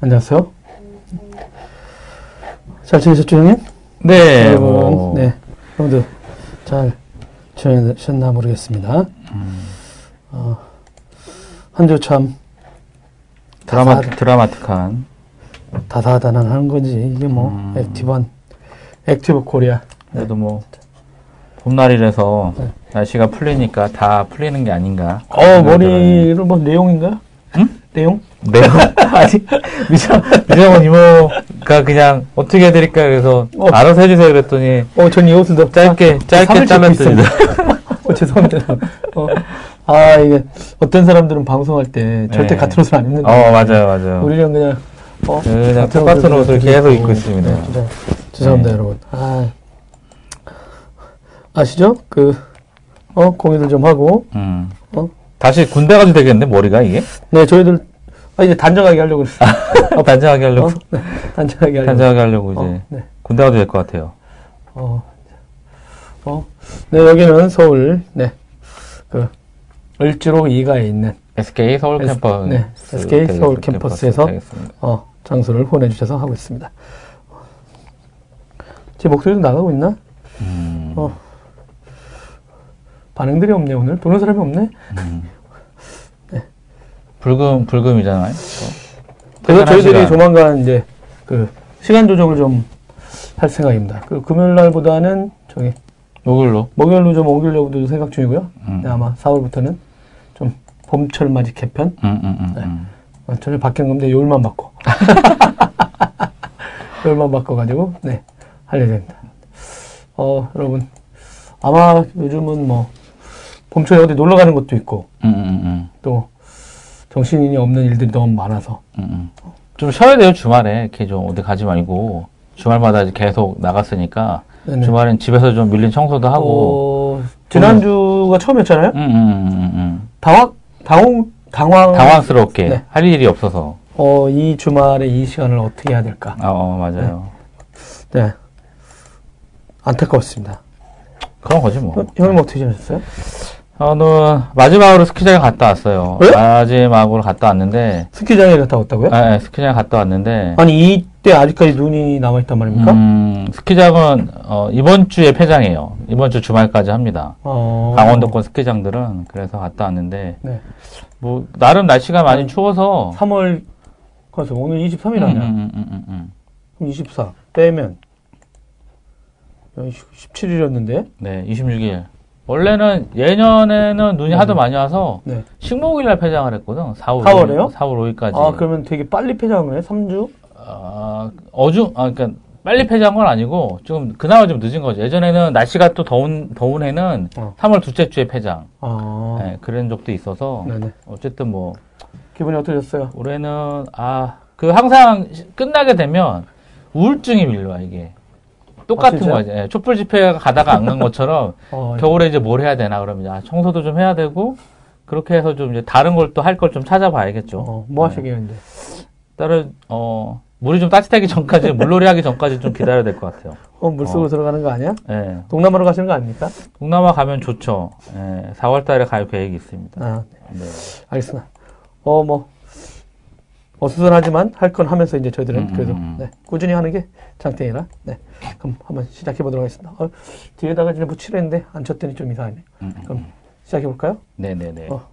안녕하세요. 잘 지내셨죠, 형님? 네, 여러분, 뭐, 네. 여러분들 잘 지내셨나 모르겠습니다. 어, 한주 참 드라마, 다사- 드라마틱한. 다사다난한 건지 이게 뭐 음. active한 active Korea. 그래도 뭐, 봄날이라서 네. 날씨가 풀리니까 다 풀리는 게 아닌가. 어 머리를 뭐 내용인가요? 내용? 네. 아니, 미정, 미정원 이모가 그냥 어떻게 해드릴까 그래서 어. 알아서 해주세요 그랬더니 어, 전 이 옷을 더 짧게, 짧게 삼을 찍고 잘랐더니. 어, 죄송합니다. 어, 아 이게 어떤 사람들은 방송할 때 절대 네. 같은 옷을 안 입는데 어, 맞아요, 맞아요. 우리는 그냥 어, 그냥 같은 똑같은 옷을 계속 입고 네, 있습니다. 진짜 죄송합니다, 네. 여러분. 아, 아시죠? 그, 어, 공유를 좀 하고, 음. 어? 다시 군대 가도 되겠는데, 머리가 이게? 네, 저희들, 아, 이제 단정하게 하려고 그랬어요. 어, 단정하게 하려고. 어? 네, 단정하게 하려고. 단정하게 하려고 이제. 어, 네. 군대 가도 될 것 같아요. 어, 어, 네, 여기는 서울, 네, 그, 을지로 2가에 있는, SK 서울 S- 캠퍼스. 네, SK 서울 캠퍼스에서 되겠습니다. 어, 장소를 보내주셔서 하고 있습니다. 제 목소리도 나가고 있나? 음. 어. 반응들이 없네, 오늘. 보는 사람이 없네? 불금, 불금이잖아요. 그래서 저희들이 시간. 조만간 이제 그 시간 조정을 좀 할 생각입니다. 그 금요일 날보다는 저기 요걸로. 목요일로 좀 옮기려고도 생각 중이고요. 음. 네, 아마 4월부터는 좀 봄철 맞이 개편 음, 음, 음, 네. 음. 어, 전혀 바뀌는 건데 요일만 바꿔. 요일만 바꿔가지고 네 하려 됩니다. 어 여러분 아마 요즘은 뭐 봄철에 어디 놀러 가는 것도 있고 음, 또 정신이 없는 일들이 너무 많아서 음, 음. 좀 쉬어야 돼요, 주말에. 이렇게 좀 어디 가지 말고. 주말마다 계속 나갔으니까. 네네. 주말엔 집에서 좀 밀린 청소도 하고. 어, 지난주가 처음이었잖아요. 음, 음. 당황, 당황, 당황, 당황스럽게 네. 할 일이 없어서. 어, 이 주말에 이 시간을 어떻게 해야 될까? 아, 어, 맞아요. 네. 안타까웠습니다. 그런 거지 뭐. 형, 형님 어떻게 지내셨어요? 저는 마지막으로 스키장에 갔다 왔어요. 왜? 마지막으로 갔다 왔는데, 스키장에 갔다 왔다고요? 아, 네, 스키장 갔다 왔는데, 아니, 이때 아직까지 눈이 남아있단 말입니까? 음, 스키장은 어, 이번 주에 폐장해요. 이번 주 주말까지 합니다. 어, 강원도권 스키장들은 그래서 갔다 왔는데 네. 뭐 나름 날씨가 많이 음. 추워서 3월, 그래서 오늘 23일 음, 아니야? 음, 음, 음, 음. 그럼 24. 빼면. 17일이었는데? 네, 26일. 원래는 예년에는 눈이 하도 많이 와서 네. 식목일 날 폐장을 했거든. 4월 4월에요? 4월 5일까지. 아, 그러면 되게 빨리 폐장을 해? 3주? 아, 어중 아 그러니까 빨리 폐장한 건 아니고 좀 그나마 좀 늦은 거죠. 예전에는 날씨가 또 더운 더운 해는 어. 3월 둘째 주에 폐장. 아, 네, 그런 적도 있어서 네네. 어쨌든 뭐 기분이 어떠셨어요? 올해는 아 그 항상 시- 끝나게 되면 우울증이 밀려와 이게 똑같은 아? 거지 예, 촛불 집회 가다가 안 간 것처럼 어, 겨울에 이제 뭘 해야 되나 그러면 아, 청소도 좀 해야 되고 그렇게 해서 좀 이제 다른 걸 또 할 걸 좀 찾아봐야겠죠 어, 뭐 하시겠는데? 다른 어 물이 좀 따뜻하기 전까지 물놀이 하기 전까지 좀 기다려야 될 것 같아요 어, 물속으로 어. 들어가는 거 아니야? 예 동남아로 가시는 거 아닙니까? 동남아 가면 좋죠 예 4월 달에 갈 계획이 있습니다 아, 네. 알겠습니다. 어, 뭐, 어수선하지만 할 건 하면서 이제 저희들은 음, 그래도, 음, 음. 네, 꾸준히 하는 게 장땡이라, 네. 그럼 한번 시작해 보도록 하겠습니다. 어, 뒤에다가 이제 붙이려는데 안 쳤더니 좀 이상하네. 음, 음. 그럼 시작해 볼까요? 네네네 어.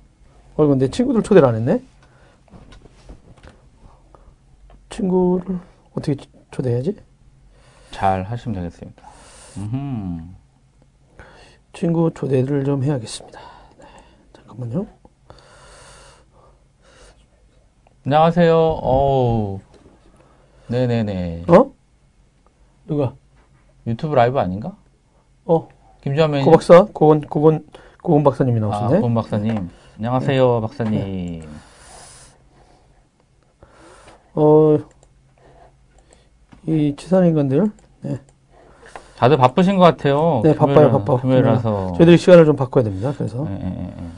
어, 근데 친구들 초대를 안 했네? 친구를 어떻게 초- 초대해야지? 잘 하시면 되겠습니다 음흠. 친구 초대를 좀 해야겠습니다. 네, 잠깐만요. 안녕하세요. 어우. 네네네. 어? 누가? 유튜브 라이브 아닌가? 어, 김주환. 고 박사? 고건, 고건, 고건 박사님이 아, 나오셨네. 권 박사님. 안녕하세요, 박사님. 어, 이 치산 인간들, 네, 다들 바쁘신 것 같아요. 네 바빠요, 금요일- 바빠. 금요일이라서. 저희들이 시간을 좀 바꿔야 됩니다. 그래서 예, 예, 예, 예. 네,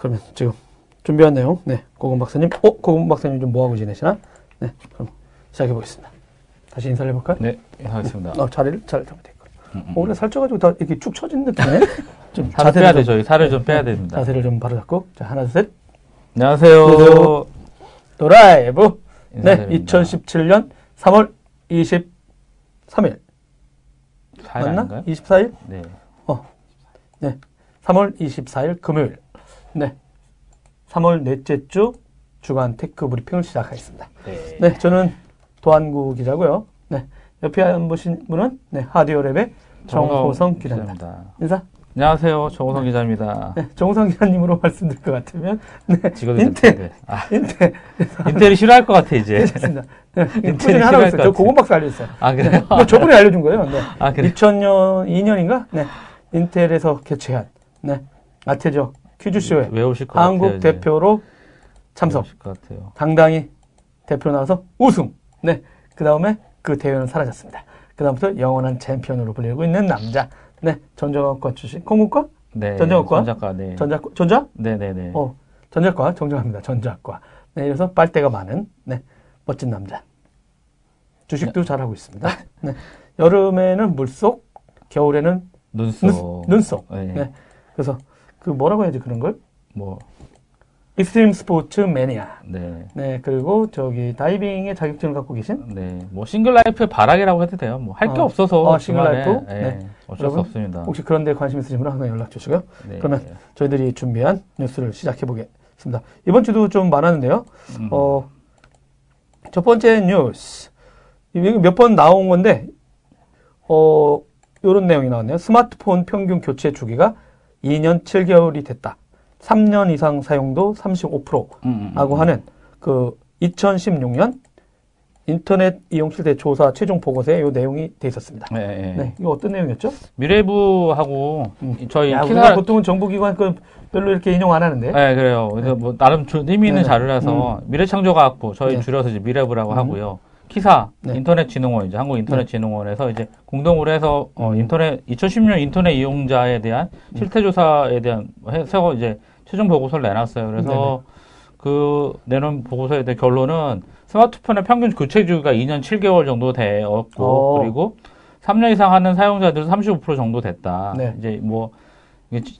그러면 지금 준비한 내용, 네, 고건 박사님, 어, 고건 박사님 좀 뭐 하고 지내시나? 네, 그럼 시작해 보겠습니다. 다시 인사를 해볼까요? 네, 하겠습니다. 어, 자리를 잘 잡아야 될까? 오래 살쪄가지고 다 이렇게 축 처진 느낌이네. 좀 살을 빼야 좀- 되죠. 이 살을 좀 빼야 됩니다. 자세를 좀 바로 잡고. 자, 하나, 둘, 셋. 안녕하세요. 안녕하세요. 도라이브. 네, 인사드립니다. 2017년 3월 23일. 4일 맞나? 아닌가요? 24일? 네. 네. 3월 24일 금요일. 네. 3월 넷째 주 주간 tech 브리핑을 시작하겠습니다. 네. 네, 저는 도안구 기자고요. 네. 옆에 안 보신 분은 네, 하디오랩의 정호성 기자입니다. 인사. 안녕하세요. 정호성 기자입니다. 네, 정호성 기자님으로 말씀드릴 것 같으면 네. 인텔. 됐는데. 아, 인텔. 인텔이 싫어할 것 같아, 이제. 괜찮습니다. 네, 인텔이 했어요. 것 저. 고건박사 알려줬어요. 아, 그래요? 뭐 저번에 알려준 거예요. 네. 아, 그래. 2000년, 2년인가? 네. 인텔에서 개최한, 네. 아테저 퀴즈쇼에 외우실 것 한국 같아요. 대표로 참석. 외우실 것 같아요. 당당히 대표로 나와서 우승. 네. 그 다음에 그 대회는 사라졌습니다. 그 다음부터 영원한 챔피언으로 불리고 있는 남자. 네. 전자과 출신. 공군과? 네. 전자학과? 전자과, 네. 전자, 전자? 네네네. 어, 전자과 정정합니다. 전자과. 네, 그래서 빨대가 많은 네, 멋진 남자. 주식도 잘하고 있습니다. 네. 여름에는 물속, 겨울에는 눈썹. 눈, 속 네. 네. 그래서 그 뭐라고 해야지 그런 걸? 뭐, extreme sports mania. 네. 네, 그리고 저기 다이빙의 자격증을 갖고 계신 네. 뭐, single life의 발악이라고 해도 돼요. 뭐, 할게 어. 없어서. 어, single. Life? 네. 네. 어쩔 여러분, 수 없습니다. 혹시 그런 데 관심 있으신 분은 항상 연락 주시고요. 네. 그러면 저희들이 준비한 뉴스를 시작해 보겠습니다. 이번 주도 좀 많았는데요. 음. 어, 첫 번째 뉴스. 몇 번 나온 건데, 어, 요런 내용이 나왔네요. 스마트폰 평균 교체 주기가 2년 7개월이 됐다. 3년 이상 사용도 35%라고 음, 음, 음. 하는 그 2016년 인터넷 이용 실태 조사 최종 보고서에 요 내용이 돼 있었습니다. 네, 네. 네, 이거 어떤 내용이었죠? 미래부하고 음. 저희 야, 키사 보통은 정부기관 그 별로 이렇게 인용 안 하는데. 네, 그래요. 그래서 뭐 나름 좀 의미 있는 네네. 자료라서 미래창조과학부 저희 네. 줄여서 이제 미래부라고 음. 하고요. 키사 네. 인터넷진흥원 이제 한국인터넷진흥원에서 이제 공동으로 해서 어, 인터넷 2010년 인터넷 이용자에 대한 실태 조사에 대한 해서 이제 최종 보고서를 내놨어요. 그래서 그 내놓은 보고서에 대한 결론은 스마트폰의 평균 교체 주기가 2년 7개월 정도 되었고 어. 그리고 3년 이상 하는 사용자들 35% 정도 됐다. 네. 이제 뭐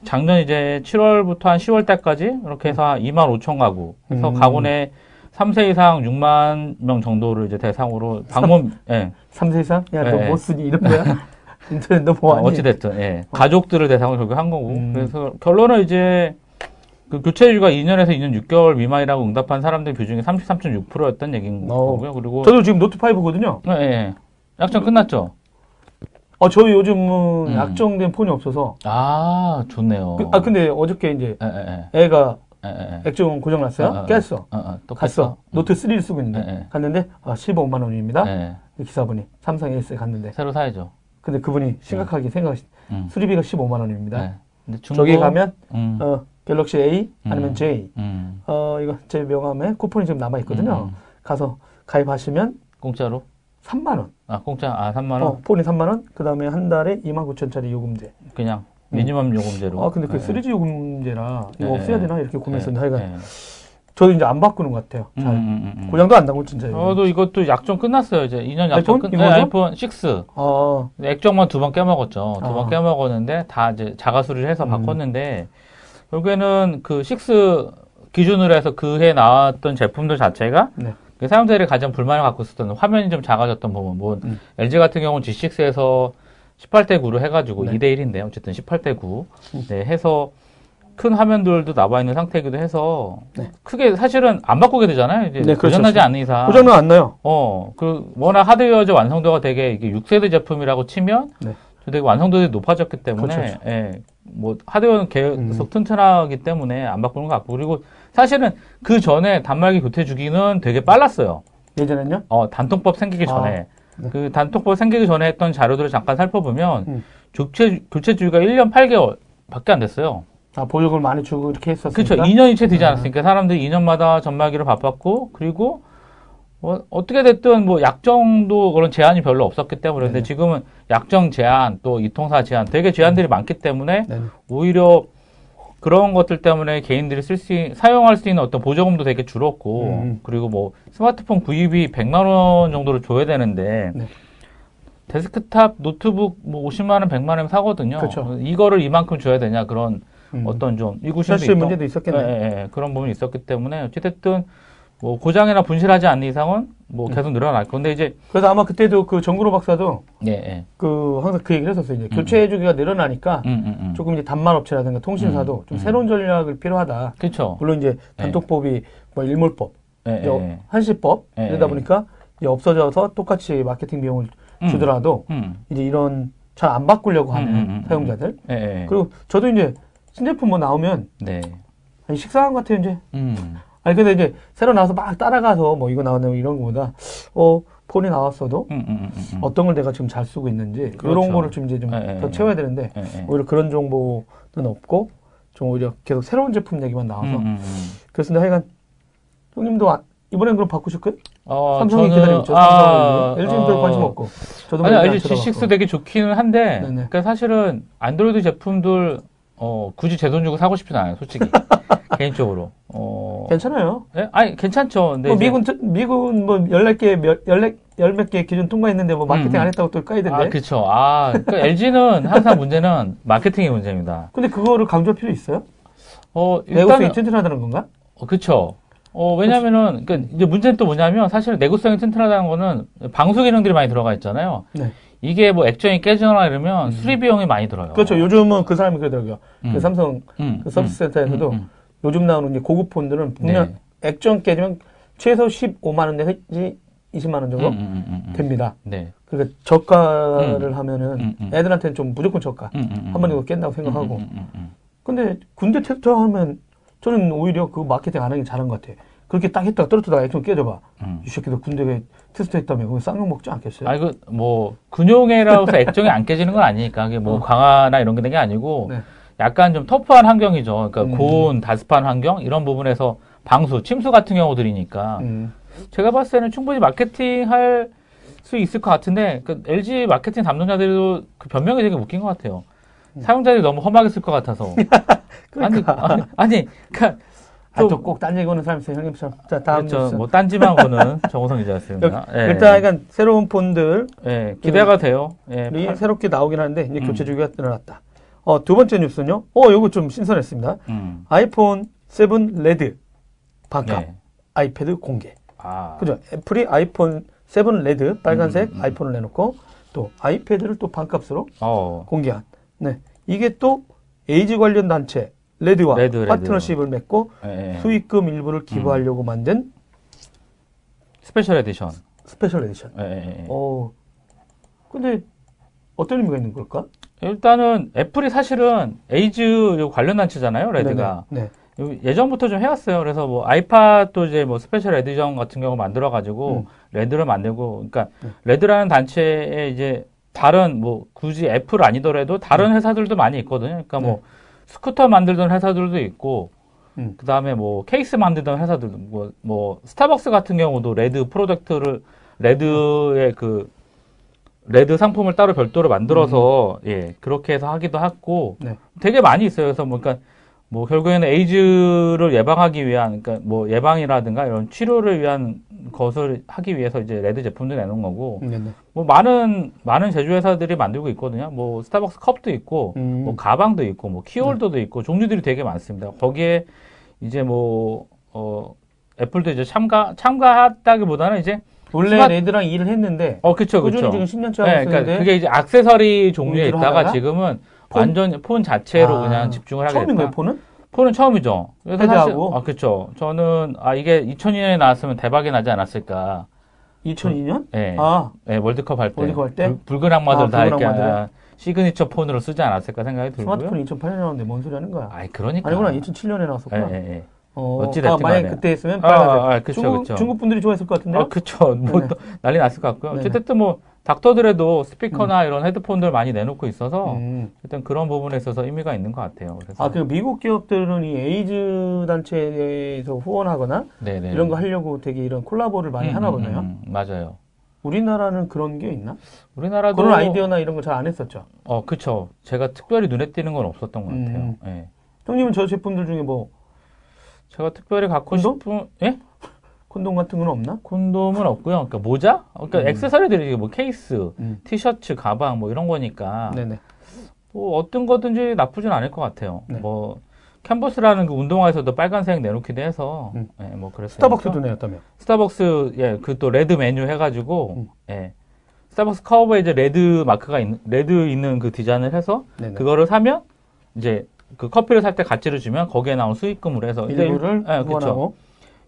작년 이제 7월부터 한 10월 달까지 이렇게 해서 한 2만 5천 가구. 그래서 음. 가구 내 3세 이상 6만 명 정도를 이제 대상으로 방문 예. 3세 이상? 야, 너 네. 뭐 쓰니? 이런 거야? 인터넷 너뭐 하니? 어찌 됐든 예. 가족들을 대상으로 결국 한 거고. 음. 그래서 결론은 이제 그 교체주기가 2년에서 2년 6개월 미만이라고 응답한 사람들 비중이 33.6%였던 얘기인 어. 거고요. 그리고 저도 지금 노트5거든요. 예, 예. 약정 끝났죠. 어, 저희 요즘은 음. 약정된 폰이 없어서. 아, 좋네요. 그- 아, 근데 어저께 이제 예, 예, 예. 애가 예, 예, 예. 액정 고장났어요? 어, 어, 깼어. 어, 어, 또 갔어. 깼어? 노트 3를 쓰고 있는데. 네, 네. 갔는데, 아, 15만 원입니다. 예. 기사분이. 삼성 에이스에 갔는데. 새로 사야죠. 근데 그분이 심각하게 생각하시, 음. 수리비가 15만 원입니다. 네. 근데 중고, 저기 가면, 음, 어, 갤럭시 A 아니면 음. J. 음, 어, 이거 제 명함에 쿠폰이 지금 남아있거든요. 음, 음. 가서 가입하시면 공짜로? 3만 원. 아, 공짜, 아, 3만 원? 어, 폰이 3만 원. 그 다음에 한 달에 2만 9천짜리 요금제. 그냥, 미니멈 요금제로. 아, 근데 그 예. 3G 요금제라 이거 예, 없애야 예. 되나? 이렇게 고민했었는데 예, 하여간 예. 저도 이제 안 바꾸는 것 같아요. 음, 잘. 음, 음, 음. 고장도 안 나고 진짜. 저도 이것도 약정 끝났어요. 이제 2년 약정? 끝. 네, 아이폰 6. 아, 액정만 두 번 깨먹었죠. 두번 아. 깨먹었는데 다 이제 자가 수리를 해서 음. 바꿨는데 결국에는 그6 기준으로 해서 그 해 나왔던 제품들 자체가 네. 그 사용자들이 가장 불만을 갖고 있었던 화면이 좀 작아졌던 부분. 뭐 음. LG 같은 경우는 G6에서 18대 9로 해가지고 네. 2대 1인데 어쨌든 18대 9. 음. 네, 해서 큰 화면들도 나와 있는 상태이기도 해서 네. 크게 사실은 안 바꾸게 되잖아요. 이제 네, 그렇죠. 고장나지 않는 이상. 고장은 안 나요. 어, 그, 워낙 하드웨어적 완성도가 되게 이게 6세대 제품이라고 치면 네. 되게 완성도가 높아졌기 때문에, 그렇죠, 예, 뭐, 하드웨어는 계속 음. 튼튼하기 때문에 안 바꾸는 것 같고, 그리고 사실은 그 전에 단말기 교체 주기는 되게 빨랐어요. 예전엔요? 어, 단통법 생기기 아, 전에. 네. 그 단통법 생기기 전에 했던 자료들을 잠깐 살펴보면, 음. 교체, 교체 주기가 1년 8개월 밖에 안 됐어요. 아, 보육을 많이 주고 이렇게 했었으니까. 그렇죠. 2년이 채 되지 아. 않았으니까 사람들이 2년마다 전말기를 바빴고 그리고 뭐 어떻게 됐든 뭐 약정도 그런 제한이 별로 없었기 때문에 근데 네네. 지금은 약정 제한 또 이통사 제한 되게 제한들이 많기 때문에 네. 오히려 그런 것들 때문에 개인들이 쓸 수 사용할 수 있는 어떤 보조금도 되게 줄었고 음. 그리고 뭐 스마트폰 구입이 100만 원 정도를 줘야 되는데 네. 데스크탑 노트북 뭐 50만 원, 100만 원 사거든요. 그렇죠. 이거를 이만큼 줘야 되냐 그런 음. 어떤 좀 의구심도 문제도 있었겠네. 예, 예, 예. 그런 부분이 있었기 때문에 어찌됐든 뭐 고장이나 분실하지 않는 이상은 뭐 음. 계속 늘어날 건데 이제 그래서 아마 그때도 그 정구로 박사도 예, 예. 그 항상 그 얘기를 했었어요. 이제 교체 주기가 늘어나니까 음, 음, 음. 조금 이제 단말 업체라든가 통신사도 음, 좀 음. 새로운 전략을 필요하다. 그렇죠. 물론 이제 단통법이 뭐 일몰법, 예, 예. 한시법 예, 이러다 예. 보니까 이제 없어져서 똑같이 마케팅 비용을 음. 주더라도 음. 이제 이런 잘 안 바꾸려고 하는 음, 음, 음, 사용자들 예, 예. 그리고 저도 이제 신제품 뭐 나오면 네. 아니 식상한 것 같아요 이제 음. 아니 근데 이제 새로 나와서 막 따라가서 뭐 이거 나왔네 뭐 이런 거보다 어 폰이 나왔어도 음, 음, 음, 음. 어떤 걸 내가 지금 잘 쓰고 있는지 그렇죠. 이런 거를 좀 이제 좀더 예, 예, 채워야 되는데 예, 예. 오히려 그런 정보는 없고 좀 오히려 계속 새로운 제품 얘기만 나와서 음, 음, 음. 그렇습니다 하여간 형님도 아- 이번엔 그럼 바꾸실 거예요? 어, 삼성이 저는- 기다리고 있죠. 아, 삼성이 LG는 별 어, 관심 없고 저도 아니, 뭐 LG 안 쳐다봤고. G6 되게 좋기는 한데, 네네. 그러니까 사실은 안드로이드 제품들, 어, 굳이 제 돈 주고 사고 싶진 않아요, 솔직히. 개인적으로. 어, 괜찮아요. 예? 아니, 괜찮죠. 근데 뭐 이제- 미군 트- 미군 뭐 열몇 개 열몇 열몇 개 기준 통과했는데 뭐 마케팅 음. 안 했다고 또 까이던데. 아, 그쵸. 아, 그 LG는 항상 문제는 마케팅의 문제입니다. 근데 그거를 강조할 필요 있어요? 어, 내구성이 일단은, 튼튼하다는 건가? 어, 그쵸. 어, 왜냐면은, 그, 이제 문제는 또 뭐냐면, 사실 내구성이 튼튼하다는 거는 방수 기능들이 많이 들어가 있잖아요. 네. 이게 뭐 액정이 깨지거나 이러면 수리 비용이 많이 들어요. 그렇죠. 요즘은 그 사람이 그러더라고요. 음. 그 삼성 음, 그 서비스 음, 센터에서도 음, 음. 요즘 나오는 이제 고급 폰들은 분명 네. 액정 깨지면 최소 15만 원 내지 20만 원 정도 음, 음, 음, 음. 됩니다. 네. 그러니까 저가를 하면은 음, 음. 애들한테는 좀 무조건 저가. 음, 음, 음. 한번 정도 깬다고 생각하고. 음, 음, 음, 음. 근데 군대 테스트 하면 저는 오히려 그 마케팅 안 하는 게 잘한 것 같아. 그렇게 딱 했다가 떨어뜨다가 액정 깨져봐. 음. 이 새끼들 군대에 테스트 했다며. 그거 쌍욕 먹지 않겠어요? 아, 이거, 뭐, 근용이라고 해서 액정이 안 깨지는 건 아니니까. 그게 뭐, 어. 강화나 이런 게된게 아니고, 네. 약간 좀 터프한 환경이죠. 그러니까 음. 고온, 다습한 환경? 이런 부분에서 방수, 침수 같은 경우들이니까. 음. 제가 봤을 때는 충분히 마케팅 할 수 있을 것 같은데, 그 LG 마케팅 담당자들도 그 변명이 되게 웃긴 것 같아요. 사용자들이 너무 험하게 쓸 것 같아서. 음. 그러니까. 아니, 아니, 그니까, 아, 또꼭딴 얘기 오는 사람 있어요, 형님처럼. 자, 다음 그렇죠. 뭐, 딴지만 보는 정우성 기자였습니다. 예. 일단 약간 새로운 폰들 예, 기대가 돼요. 예, 이 팔- 새롭게 나오긴 하는데 이제 음. 교체 주기가 늘어났다. 어, 두 번째 뉴스는요. 어, 이거 좀 신선했습니다. 음, 아이폰 7 레드 반값 네. 아이패드 공개. 아, 그죠? 애플이 아이폰 7 레드 빨간색 음, 음. 아이폰을 내놓고 또 아이패드를 또 반값으로 어, 공개한. 네. 이게 또 에이즈 관련 단체 레드와 레드, 레드. 파트너십을 맺고 예, 예. 수익금 일부를 기부하려고 만든 special edition. special edition. 예, 예, 예. 어. 근데 어떤 의미가 있는 걸까? 일단은 애플이 사실은 에이즈 요 관련 단체잖아요, 레드가. 네. 네. 요- 예전부터 좀 해왔어요. 그래서 뭐 아이팟도 이제 뭐 special edition 같은 경우 만들어가지고 음. 레드를 만들고, 그러니까 음. 레드라는 단체에 이제 다른 뭐 굳이 애플 아니더라도 음. 다른 회사들도 많이 있거든요. 그러니까 뭐 스쿠터 만들던 회사들도 있고, 음. 그 다음에 뭐 케이스 만들던 회사들도 뭐, 뭐 스타벅스 같은 경우도 레드 product를 레드의 그 레드 상품을 따로 별도로 만들어서 예 그렇게 해서 하기도 하고 네. 되게 많이 있어요. 그래서 뭐 그러니까 뭐 결국에는 에이즈를 예방하기 위한 그러니까 뭐 예방이라든가 이런 치료를 위한 것을 하기 위해서 이제 레드 제품도 내놓은 거고 네, 네. 뭐 많은 많은 제조 회사들이 만들고 있거든요. 뭐 스타벅스 컵도 있고 음. 뭐 가방도 있고 뭐 키홀더도 있고 종류들이 되게 많습니다. 거기에 이제 뭐 어, 애플도 이제 참가 참가했다기보다는 이제 원래 스마트- 레드랑 일을 했는데 어 그쵸 그쵸. 지금 10년째 하고 네, 그러니까 그게 이제 액세서리 종류에 있다가 지금은 폰? 완전 폰 자체로 아, 그냥 집중을 하게 처음인 됐다. 폰은? 폰은 처음이죠. 그래서? 사실 아 그쵸. 저는 아 이게 2002년에 나왔으면 대박이 나지 않았을까. 2002년? 예. 아, 예, 월드컵 할 때. 월드컵 할 때? 붉- 붉은 악마들 아, 다 이렇게? 아, 시그니처 폰으로 쓰지 않았을까 생각이 들고요. 스마트폰이 2008년에 나왔는데 뭔 소리 하는 거야? 아이 그러니까. 아니구나, 2007년에 나왔었구나. 예, 예, 예. 어, 어찌됐든 아, 간에. 그때 했으면 아, 빨간색. 아, 그쵸, 중국, 그쵸. 중국 분들이 좋아했을 것 같은데요? 아, 그쵸. 뭐. 또 난리 났을 것 같고요. 어쨌든 뭐 닥터 드레도 스피커나 이런 헤드폰들 많이 내놓고 있어서 음. 일단 그런 부분에 있어서 의미가 있는 것 같아요. 그래서 아, 그 미국 기업들은 이 에이즈 단체에서 후원하거나 네네. 이런 거 하려고 되게 이런 콜라보를 많이 음, 하나 음, 보네요. 음, 음, 맞아요. 우리나라는 그런 게 있나? 우리나라도 그런 아이디어나 이런 거 잘 안 했었죠. 어, 그쵸. 제가 특별히 눈에 띄는 건 없었던 것 같아요. 음. 예. 형님은 저 제품들 중에 뭐 제가 특별히 갖고 운동? 싶은 예? 콘돔 같은 건 없나? 콘돔은 없고요. 그러니까 모자? 그러니까 음. 액세서리들이 뭐 케이스, 음. 티셔츠, 가방 뭐 이런 거니까 네네. 뭐 어떤 거든지 나쁘진 않을 것 같아요. 네. 뭐 컨버스라는 그 운동화에서도 빨간색 내놓기도 해서 음. 예, 뭐 그랬어요. 스타벅스도 내었다며. 스타벅스 예, 그 또 레드 메뉴 해 가지고 음. 예. 스타벅스 커버에 이제 레드 마크가 있는 레드 있는 그 디자인을 해서 네네. 그거를 사면 이제 그 커피를 살 때 가치를 주면 거기에 나온 수익금으로 해서 일부를 예. 후원하고.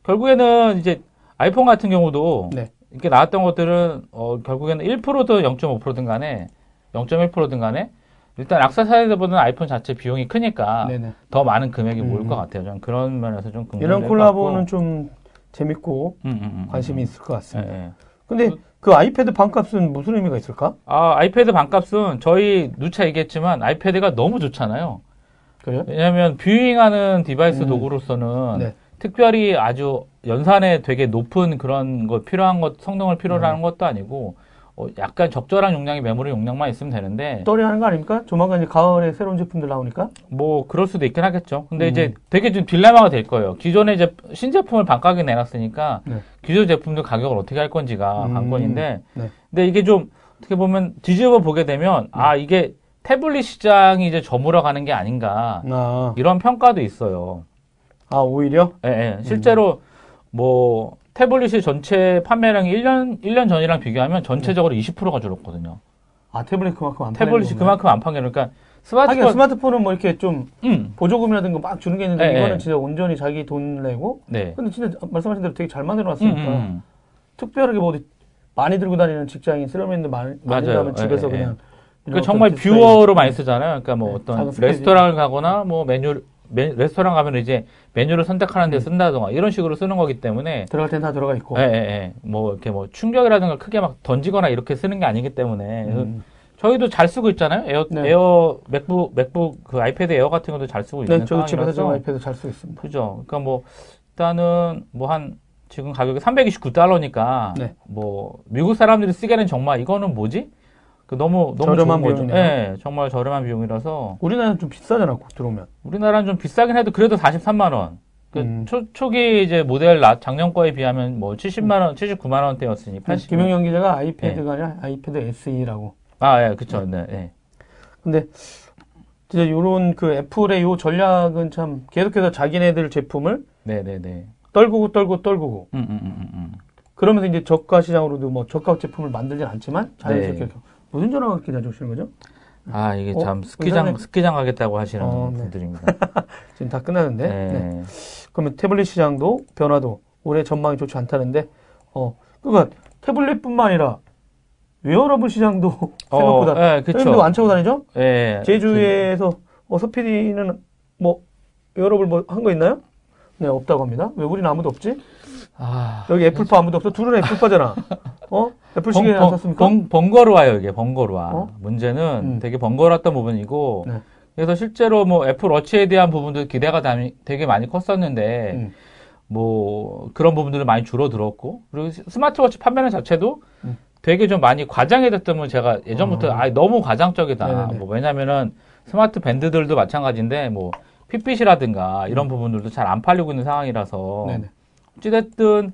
결국에는 이제 아이폰 같은 경우도 네. 이렇게 나왔던 것들은 어, 결국에는 1%든 0.5%든 간에 0.1%든 간에 일단 악세사리들보다는 아이폰 자체 비용이 크니까 네네. 더 많은 금액이 모일 음. 것 같아요. 저는 그런 면에서 좀 이런 것 콜라보는. 좀 재밌고 음, 음, 음, 관심이 음. 있을 것 같습니다. 예, 예. 근데 그 아이패드 반값은 무슨 의미가 있을까? 아, 아이패드 반값은 저희 누차 얘기했지만 아이패드가 너무 좋잖아요. 그래요? 왜냐하면 viewing하는 device 음. 도구로서는 네. 특별히 아주 연산에 되게 높은 그런 거 필요한 것 성능을 필요로 음. 하는 것도 아니고 어, 약간 적절한 용량의 메모리 용량만 있으면 되는데 떨이 하는 거 아닙니까? 조만간 이제 가을에 새로운 제품들 나오니까. 뭐 그럴 수도 있긴 하겠죠. 근데 음. 이제 되게 좀 딜레마가 될 거예요. 기존에 이제 신제품을 반가게 내놨으니까 네. 기존 제품들 가격을 어떻게 할 건지가 음. 관건인데 네. 근데 이게 좀 어떻게 보면 뒤집어 보게 되면 아 이게 태블릿 시장이 이제 저물어 가는 게 아닌가 아, 이런 평가도 있어요. 아 오히려? 예, 예. 실제로 뭐 태블릿의 전체 판매량이 1년 1년 전이랑 비교하면 전체적으로 20%가 줄었거든요. 아 태블릿 그만큼 안 태블릿이 그만큼 안 판매. 그러니까 스마트폰 스마트폰은 뭐 이렇게 좀 음. 보조금이라든가 막 주는 게 있는데 네, 이거는 네. 진짜 온전히 자기 돈 내고 네. 근데 진짜 말씀하신 대로 되게 잘 만들어 음, 놨으니까 음. 특별하게 뭐 어디 많이 들고 다니는 직장인 쓰려면 많이 집에서 예, 예. 그냥 이런 정말 viewer로 많이 쓰잖아요. 그러니까 뭐 네, 어떤. 레스토랑을 가거나 뭐 메뉴 메- 레스토랑 가면 이제 메뉴를 선택하는 데 음. 쓴다던가 이런 식으로 쓰는 거기 때문에 들어갈 땐 다 들어가 있고 예, 예, 예. 뭐 이렇게 뭐 충격이라든가 크게 막 던지거나 이렇게 쓰는 게 아니기 때문에 음. 저희도 잘 쓰고 있잖아요. 에어 네. 에어 맥북 맥북 그 아이패드 에어 같은 것도 잘 쓰고 있는 네, 저도 집에서 아이패드 잘 쓰고 있습니다. 그죠. 그러니까 뭐 일단은 뭐 한 지금 가격이 329달러니까 네. 뭐 미국 사람들이 쓰기에는 정말 이거는 뭐지? 그 너무 너무 저렴한 거죠. 비용 이네요. 예, 정말 저렴한 비용이라서 우리나라는 좀 비싸잖아, 국 들어오면. 우리나라는 좀 비싸긴 해도 그래도 43만 원. 그 음. 초, 초기 이제 모델 나- 작년 거에 비하면 뭐 70만 원, 79만 원대였으니 80. 김영영 기자가 아이패드가 아니라 아이패드 SE라고. 아, 예, 그쵸. 네, 예. 근데 진짜 요런 그 애플의 요 전략은 참 계속해서 자기네들 제품을 네, 네, 네. 떨구고 떨고 떨구고 음, 음, 음, 음, 음. 그러면서 이제 저가 시장으로도 뭐 저가 제품을 만들진 않지만 자연스럽게 네. 무슨 전화가 그렇게 자주 오시는 거죠? 아, 이게 어, 참 스키장 의사님? 스키장 가겠다고 하시는 어, 네. 분들입니다. 지금 다 끝나는데. 네. 네. 그러면 태블릿 시장도 변화도 올해 전망이 좋지 않다는데 어 그러니까 태블릿뿐만 아니라 웨어러블 시장도 생각보다 어, 예, 그쵸. 형님도 안 차고 다니죠? 예. 제주에서 어, 서피디는 뭐 웨어러블 뭐 한 거 있나요? 네 없다고 합니다. 왜 우리는 아무도 없지? 아. 여기 애플파 아무도 없어. 둘은 애플파잖아. 어? 애플 시계 안 샀습니까? 번, 번거로워요, 이게 번거로워. 어? 문제는 음. 되게 번거로웠던 부분이고, 네. 그래서 실제로 뭐 애플 워치에 대한 부분도 기대가 되게 많이 컸었는데, 음. 뭐 그런 부분들은 많이 줄어들었고, 그리고 스- 스마트워치 판매량 자체도 음. 되게 좀 많이 과장이 됐던 걸 제가 예전부터 어. 아 너무 과장적이다. 뭐 왜냐면은 스마트 밴드들도 마찬가지인데 뭐 Fitbit이라든가 이런 부분들도 잘 안 팔리고 있는 상황이라서 음. 네네. 어찌됐든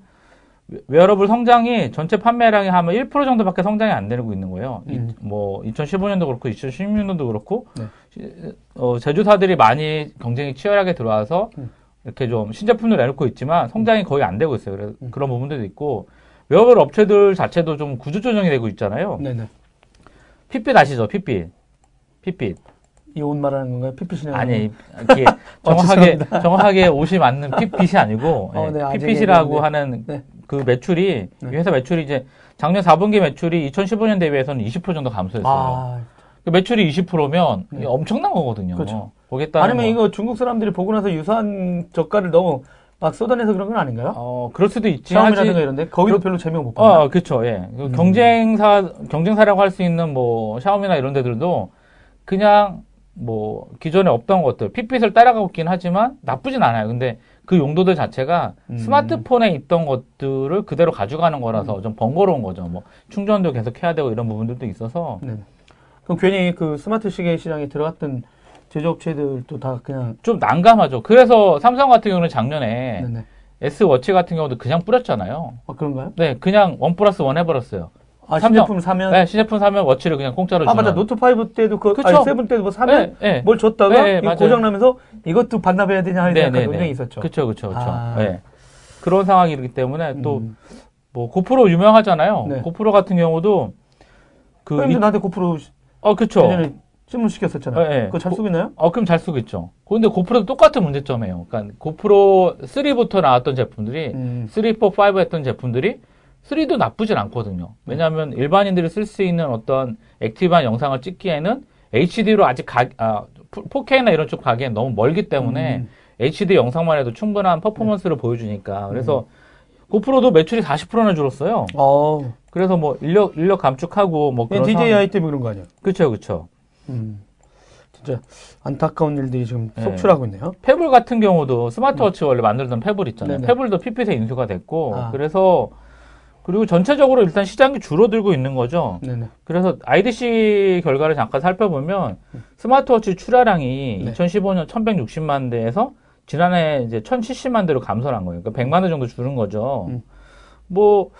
웨어러블 성장이 전체 판매량이 하면 1% 정도밖에 성장이 안 되고 있는 거예요. 이- 음. 뭐 2015년도 그렇고 2016년도 그렇고 네. 시- 어, 제조사들이 많이 경쟁이 치열하게 들어와서 음. 이렇게 좀 신제품을 내놓고 있지만 성장이 거의 안 되고 있어요. 그래서 음. 그런 부분들도 있고 웨어러블 업체들 자체도 좀 구조 조정이 되고 있잖아요. 네네. Fitbit 아시죠? Fitbit. Fitbit. 이 옷 말하는 건가요? 피피시네. 아니, 이렇게 정확하게, 정확하게 옷이 맞는 핏빛이 아니고, 어, 예, 네, 핏빛이라고 얘기했는데. 하는 네. 그 매출이, 네. 이 회사 매출이 이제 작년 4분기 매출이 2015년 대비해서는 20% 정도 감소했어요. 아, 그 매출이 20%면 네. 엄청난 거거든요. 그렇죠. 아니면 뭐- 이거 중국 사람들이 보고 나서 유사한 저가를 너무 막 쏟아내서 그런 건 아닌가요? 어, 그럴 수도 있지. 샤오미라든가 이런데 거기도 별로 재미가 못 봤나? 어, 그쵸, 예. 그 음. 경쟁사, 경쟁사라고 할 수 있는 뭐, 샤오미나 이런 데들도 그냥 뭐, 기존에 없던 것들, 핏빛을 따라가고 있긴 하지만 나쁘진 않아요. 근데 그 용도들 자체가 음. 스마트폰에 있던 것들을 그대로 가져가는 거라서 좀 번거로운 거죠. 뭐, 충전도 계속 해야 되고 이런 부분들도 있어서 네. 그럼 괜히 그 스마트 시계 시장에 들어갔던 제조업체들도 다 그냥 좀 난감하죠. 그래서 삼성 같은 경우는 작년에 네네. S워치 같은 경우도 그냥 뿌렸잖아요. 아, 그런가요? 네, 그냥 원 플러스 원 해버렸어요. 아, 삼성- 신제품 사면 네, 신제품 사면 watch를 그냥 공짜로 아 주는. 맞아 노트 5 때도 그 그쵸. 아니 seven 때도 뭐 사면 네, 네. 뭘 줬다가 네, 이거 맞아요. 고장 나면서 이것도 반납해야 되냐 하는 네, 네, 논쟁이 네. 있었죠. 그쵸, 그쵸, 그쵸. 아. 네. 그런 상황이기 때문에 또, 음. 뭐, 고프로 유명하잖아요. 네. 고프로 같은 경우도, 그, 이- 나한테 고프로 어, 그쵸. 예전에 주문 시켰었잖아요. 네, 네. 그거 잘 고- 쓰고 있나요? 어, 그럼 잘 쓰고 있죠. 근데 고프로도 똑같은 문제점이에요. 그러니까 고프로 3부터 나왔던 제품들이 음. 3, 4, 5 했던 제품들이 3도 나쁘진 않거든요. 왜냐하면 일반인들이 쓸 수 있는 어떤 active한 영상을 찍기에는 HD로 아직 가, 아, 4K나 이런 쪽 가기엔 너무 멀기 때문에 음. HD 영상만 해도 충분한 퍼포먼스를 보여주니까 그래서 고프로도 매출이 40%나 줄었어요. 어, 그래서 뭐 인력 인력 감축하고 뭐 그런 DJI 때문에 그런 거 아니야? 그렇죠, 그렇죠. 음. 진짜 안타까운 일들이 지금 네. 속출하고 있네요. 페블 같은 경우도 스마트워치 원래 만들던 페블 있잖아요. 네네. 페블도 Fitbit 인수가 됐고 아. 그래서 그리고 전체적으로 일단 시장이 줄어들고 있는 거죠. 네네. 그래서 IDC 결과를 잠깐 살펴보면 스마트워치 출하량이 네. 2015년 1160만 대에서 지난해 이제 1070만 대로 감소한 거예요. 그러니까 100만 대 정도 줄은 거죠. 음. 뭐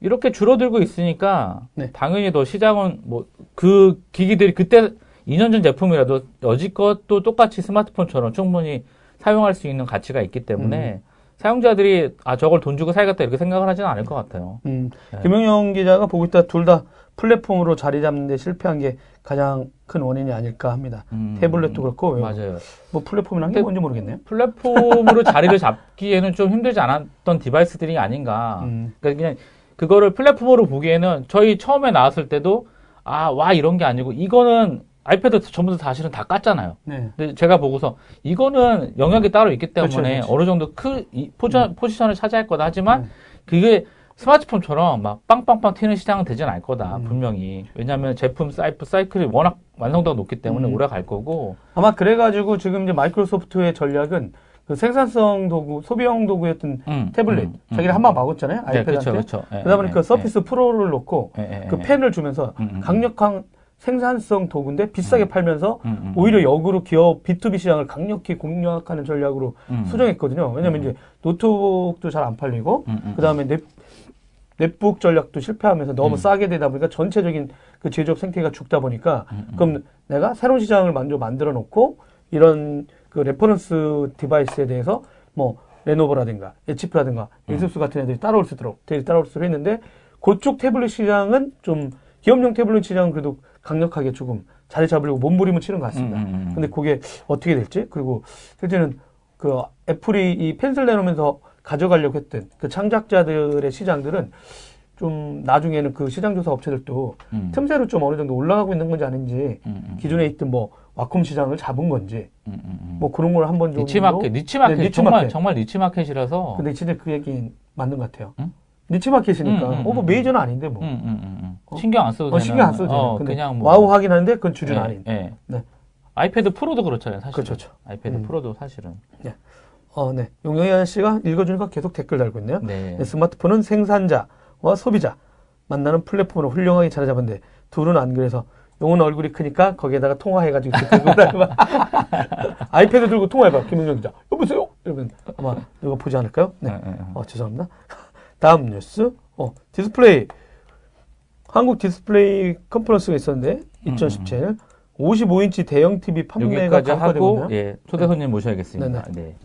이렇게 줄어들고 있으니까 네. 당연히 더 시장은 뭐 그 기기들이 그때 2년 전 제품이라도 여지껏 또 똑같이 스마트폰처럼 충분히 사용할 수 있는 가치가 있기 때문에 사용자들이 아 저걸 돈 주고 사야겠다 이렇게 생각을 하지는 않을 것 같아요. 음, 네. 김용영 기자가 보고 있다 둘 다 플랫폼으로 자리 잡는 데 실패한 게 가장 큰 원인이 아닐까 합니다. 음, 태블릿도 그렇고 왜- 맞아요. 뭐 플랫폼이란 게 태- 뭔지 모르겠네요. 플랫폼으로 자리를 잡기에는 좀 힘들지 않았던 device들이 아닌가. 음. 그러니까 그냥 그거를 플랫폼으로 보기에는 저희 처음에 나왔을 때도 아, 와, 이런 게 아니고 이거는 아이패드 전부 다 사실은 다 깠잖아요. 네. 근데 제가 보고서 이거는 영역이 따로 있기 때문에 그렇죠, 그렇죠. 어느 정도 크, 이 포전, 포지션을 차지할 거다 하지만 음. 그게 스마트폰처럼 막 빵빵빵 튀는 시장은 되진 않을 거다, 음. 분명히. 왜냐하면 제품 사이프, 사이클이 워낙 완성도가 높기 때문에 음. 오래 갈 거고. 아마 그래가지고 지금 이제 마이크로소프트의 전략은 그 생산성 도구, 소비형 도구였던 음, 태블릿, 음, 음. 자기를 한 방 막았잖아요. 네, 아이패드한테. 그렇죠, 그렇죠. 예, 그러다 보니까 예, 서피스 프로를 놓고 예, 예, 그 예. 펜을 주면서 음, 음, 강력한 생산성 도구인데 비싸게 팔면서 음, 음, 오히려 역으로 기업 B2B 시장을 강력히 공략하는 전략으로 음. 수정했거든요. 왜냐면 음. 이제 노트북도 잘 안 팔리고 음, 음, 그 다음에 넷, 넷북 전략도 실패하면서 너무 음. 싸게 되다 보니까 전체적인 그 제조업 생태계가 죽다 보니까 음, 음. 그럼 내가 새로운 시장을 먼저 만들어 놓고 이런 그 reference device에 대해서 뭐 레노버라든가 HP라든가 음. 에이수스 같은 애들이 따라올 수 있도록 되게 따라올 수 있도록 했는데 그쪽 태블릿 시장은 좀 기업용 태블릿 시장은 그래도 강력하게 조금 자리 잡으려고 몸부림을 치는 것 같습니다. 음, 음, 음. 근데 그게 어떻게 될지 그리고 실제는 그 애플이 이 펜슬 내놓으면서 가져가려고 했던 그 창작자들의 시장들은 좀 나중에는 그 시장 조사 업체들도 음. 틈새로 좀 어느 정도 올라가고 있는 건지 아닌지 음, 음. 기존에 있던 뭐 와콤 시장을 잡은 건지 음, 음, 음. 뭐 그런 걸 한번 좀 niche market, niche market, 네, niche 정말, 마켓. 정말 niche market이라서. 근데 진짜 그 얘기 맞는 것 같아요. 응? niche market이니까 음, 음, 어, 뭐 음. 메이저는 아닌데 뭐 음, 음, 음, 음. 어? 신경 안 써도 어, 되는. 신경 안 써도 돼요. 어, 근데 그냥 뭐. wow 하긴 하는데 그건 주류는 예, 아닌. 예. 네. 아이패드 프로도 그렇잖아요, 사실. 그렇죠, 그렇죠. 아이패드 음. 프로도 사실은. 어, 네. 용영이 씨가 읽어주니까 계속 댓글 달고 있네요. 네. 네, 스마트폰은 생산자와 소비자 만나는 플랫폼으로 훌륭하게 자리 잡은데 둘은 안 그래서 용은 얼굴이 크니까 거기에다가 통화해가지고 들고 다니면 아이패드 들고 통화해봐 김용영 기자 여보세요 이러면 아마 누가 보지 않을까요? 네. 예, 예, 예. 어, 죄송합니다. 다음 뉴스. 어, 디스플레이. 한국 디스플레이 컨퍼런스가 있었는데, 2017. 55인치 대형 TV 판매가 음, 하고? 예, 초대 손님 모셔야겠습니다. 네네. 네.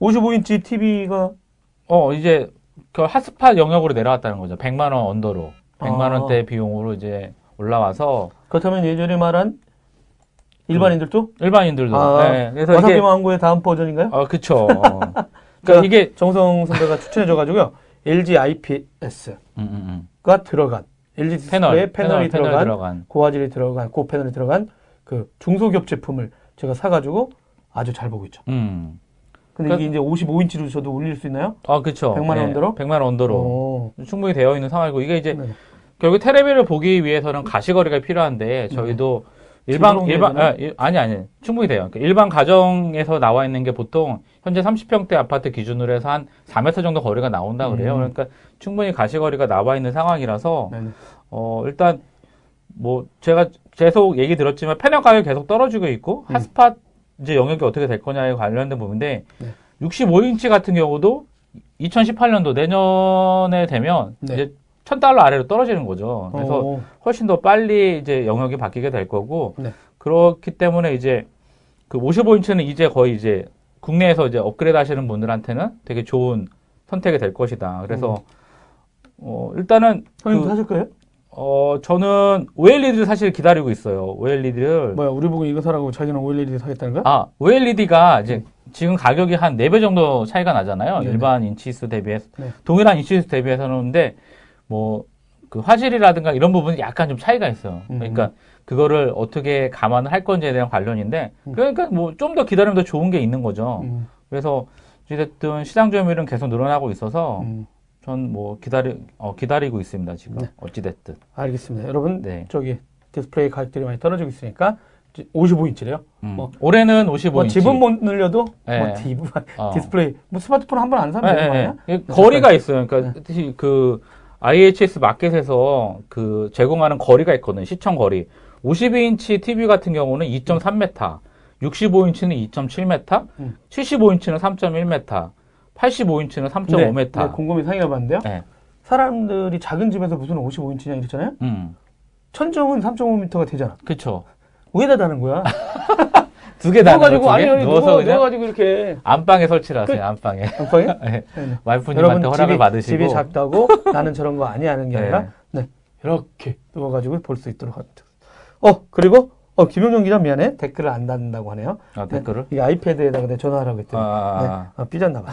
55인치 TV가 어, 이제, 그 핫스팟 영역으로 내려왔다는 거죠. 100만 원 under로. 100만 원대 아. 비용으로 이제 올라와서, 그렇다면 예전에 말한 일반인들도 일반인들도. 아, 네, 그래서 와사비 망고의 다음 버전인가요? 어, 그쵸. 그러니까 그러니까 이게, 정성 선배가 추천해줘가지고요. LG IPS가 음, 음, 들어간 LG 패널, 패널이 패널, 들어간 들어간. 고화질이 들어간 고패널이 들어간 그 중소기업 제품을 제가 사가지고 아주 잘 보고 있죠. 음. 근데 이게 이제 55인치로 저도 올릴 수 있나요? 아, 그쵸. 100만 원 언더로? 100만 원 언더로. 오. 충분히 되어 있는 상황이고, 이게 이제, 네. 결국 테레비를 보기 위해서는 가시거리가 필요한데 저희도 일반 일반? 아, 일- 아니 아니 충분히 돼요. 그러니까 일반 가정에서 나와 있는 게 보통 현재 30평대 아파트 기준으로 해서 한 4m 정도 거리가 나온다 그래요. 음. 그러니까 충분히 가시거리가 나와 있는 상황이라서 네네. 어 일단 뭐 제가 계속 얘기 들었지만 패널 가격 이 계속 떨어지고 있고 음. 핫스팟 이제 영역이 어떻게 될 거냐에 관련된 부분인데 네. 65인치 같은 경우도 2018년도 내년에 되면 네. 이제 1000달러 아래로 떨어지는 거죠. 그래서 어, 훨씬 더 빨리 이제 영역이 바뀌게 될 거고 네. 그렇기 때문에 이제 그 55인치는 이제 거의 이제 국내에서 이제 업그레이드 하시는 분들한테는 되게 좋은 선택이 될 것이다. 그래서 어 일단은 형님 그- 사실 거예요? 어 저는 OLED를 사실 기다리고 있어요. OLED를 뭐야 우리 보고 이거 사라고 자기는 OLED 사겠다는 거야? 아 OLED가 이제 지금 가격이 한 4배 정도 차이가 나잖아요. 네네. 일반 인치수 대비해서 네. 동일한 인치수 대비해서는 근데 뭐 그 화질이라든가 이런 부분이 약간 좀 차이가 있어요. 음. 그러니까 그거를 어떻게 감안을 할 건지에 대한 관련인데 음. 그러니까 뭐 좀 더 기다리면 더 좋은 게 있는 거죠. 음, 그래서 어쨌든 시장 점유율은 계속 늘어나고 있어서 음, 전뭐 기다리 어, 기다리고 있습니다 지금 네. 어찌 됐든 알겠습니다. 여러분 네. 저기 디스플레이 가격들이 많이 떨어지고 있으니까 55인치래요. 음. 뭐, 올해는 55인치 뭐 집은 못 늘려도 네. 뭐 디브, 어. 디스플레이 뭐 스마트폰 한 번 안 사면 되는 거 아니야? 예, 예. 거리가 있어요. 네. 그러니까 그 IHS 마킷에서 그 제공하는 거리가 있거든요. 시청 거리. 52인치 TV 같은 경우는 2.3m, 65인치는 2.7m, 음. 75인치는 3.1m, 85인치는 3.5m. 네, 곰곰이 상의해봤는데요. 예. 사람들이 작은 집에서 무슨 55인치냐 이랬잖아요. 음. 천정은 3.5m가 되잖아. 그쵸. 왜다 다는 거야? 두 개 다는 누워가지고 거 아니 아니 누워서 누워, 그냥 누워 가지고 이렇게 안방에 설치를 하세요. 안방에. 안방에? 예. 네, 네. 와이프님한테 여러분 허락을 집이, 받으시고. 집이 작다고 나는 저런 거 아니 하는 게 네. 아니라 네 이렇게 누워 가지고 볼 수 있도록 합니다. 어 그리고 어 김용정 기자 미안해 댓글을 안 닫는다고 하네요. 아, 댓글을? 네, 이 아이패드에다가 내 전화하라고 했더니 아. 네, 아, 삐졌나 봐.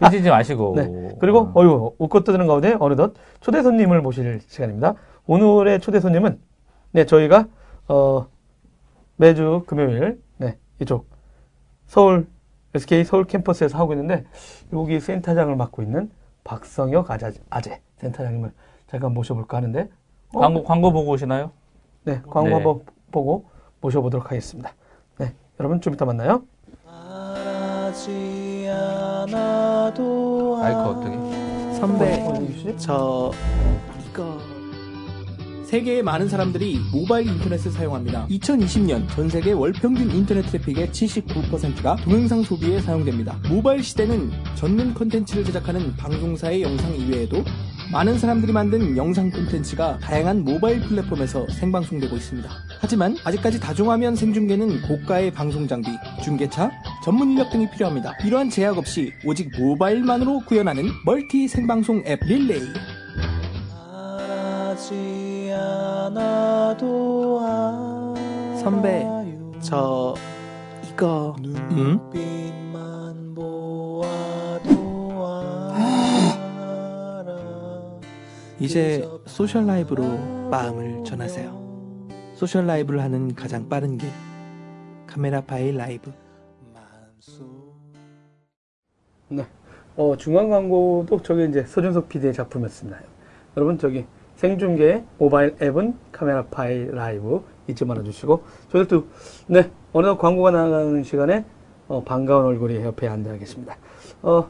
삐지지 마시고. 네. 그리고 어유 웃고 떠드는 가운데 어느덧 초대 손님을 모실 시간입니다. 오늘의 초대 손님은 네 저희가 어 매주 금요일 네 이쪽 서울 SK 서울 캠퍼스에서 하고 있는데 여기 센터장을 맡고 있는 박성혁 아자, 아재 센터장님을 잠깐 모셔볼까 하는데 어, 광고, 광고 보고 오시나요? 네 광고 네. 한번 보고 모셔보도록 하겠습니다. 네 여러분 좀 이따 만나요. 말하지 않아도 아이커 어떻게? 선배? 저 이거 세계의 많은 사람들이 모바일 인터넷을 사용합니다. 2020년 전 세계 월 평균 인터넷 트래픽의 79%가 동영상 소비에 사용됩니다. 모바일 시대는 전문 콘텐츠를 제작하는 방송사의 영상 이외에도 많은 사람들이 만든 영상 콘텐츠가 다양한 모바일 플랫폼에서 생방송되고 있습니다. 하지만 아직까지 다중화면 생중계는 고가의 방송 장비, 중계차, 전문 인력 등이 필요합니다. 이러한 제약 없이 오직 모바일만으로 구현하는 멀티 생방송 앱 릴레이. 말하지 않아도 선배, 알아요. 저 이거 음? 눈빛만 보아도 알아 이제 social live로 마음을 전하세요. social live를 하는 가장 빠른 길. 카메라파이 라이브. 네. 어, 중간 광고도 저게 이제 서준석 PD의 작품이었습니다. 여러분, 저기 생중계 모바일 앱은 카메라파이 라이브 잊지 말아 주시고, 저희도, 네, 어느덧 광고가 나가는 시간에, 어, 반가운 얼굴이 옆에 앉아 계십니다. 어,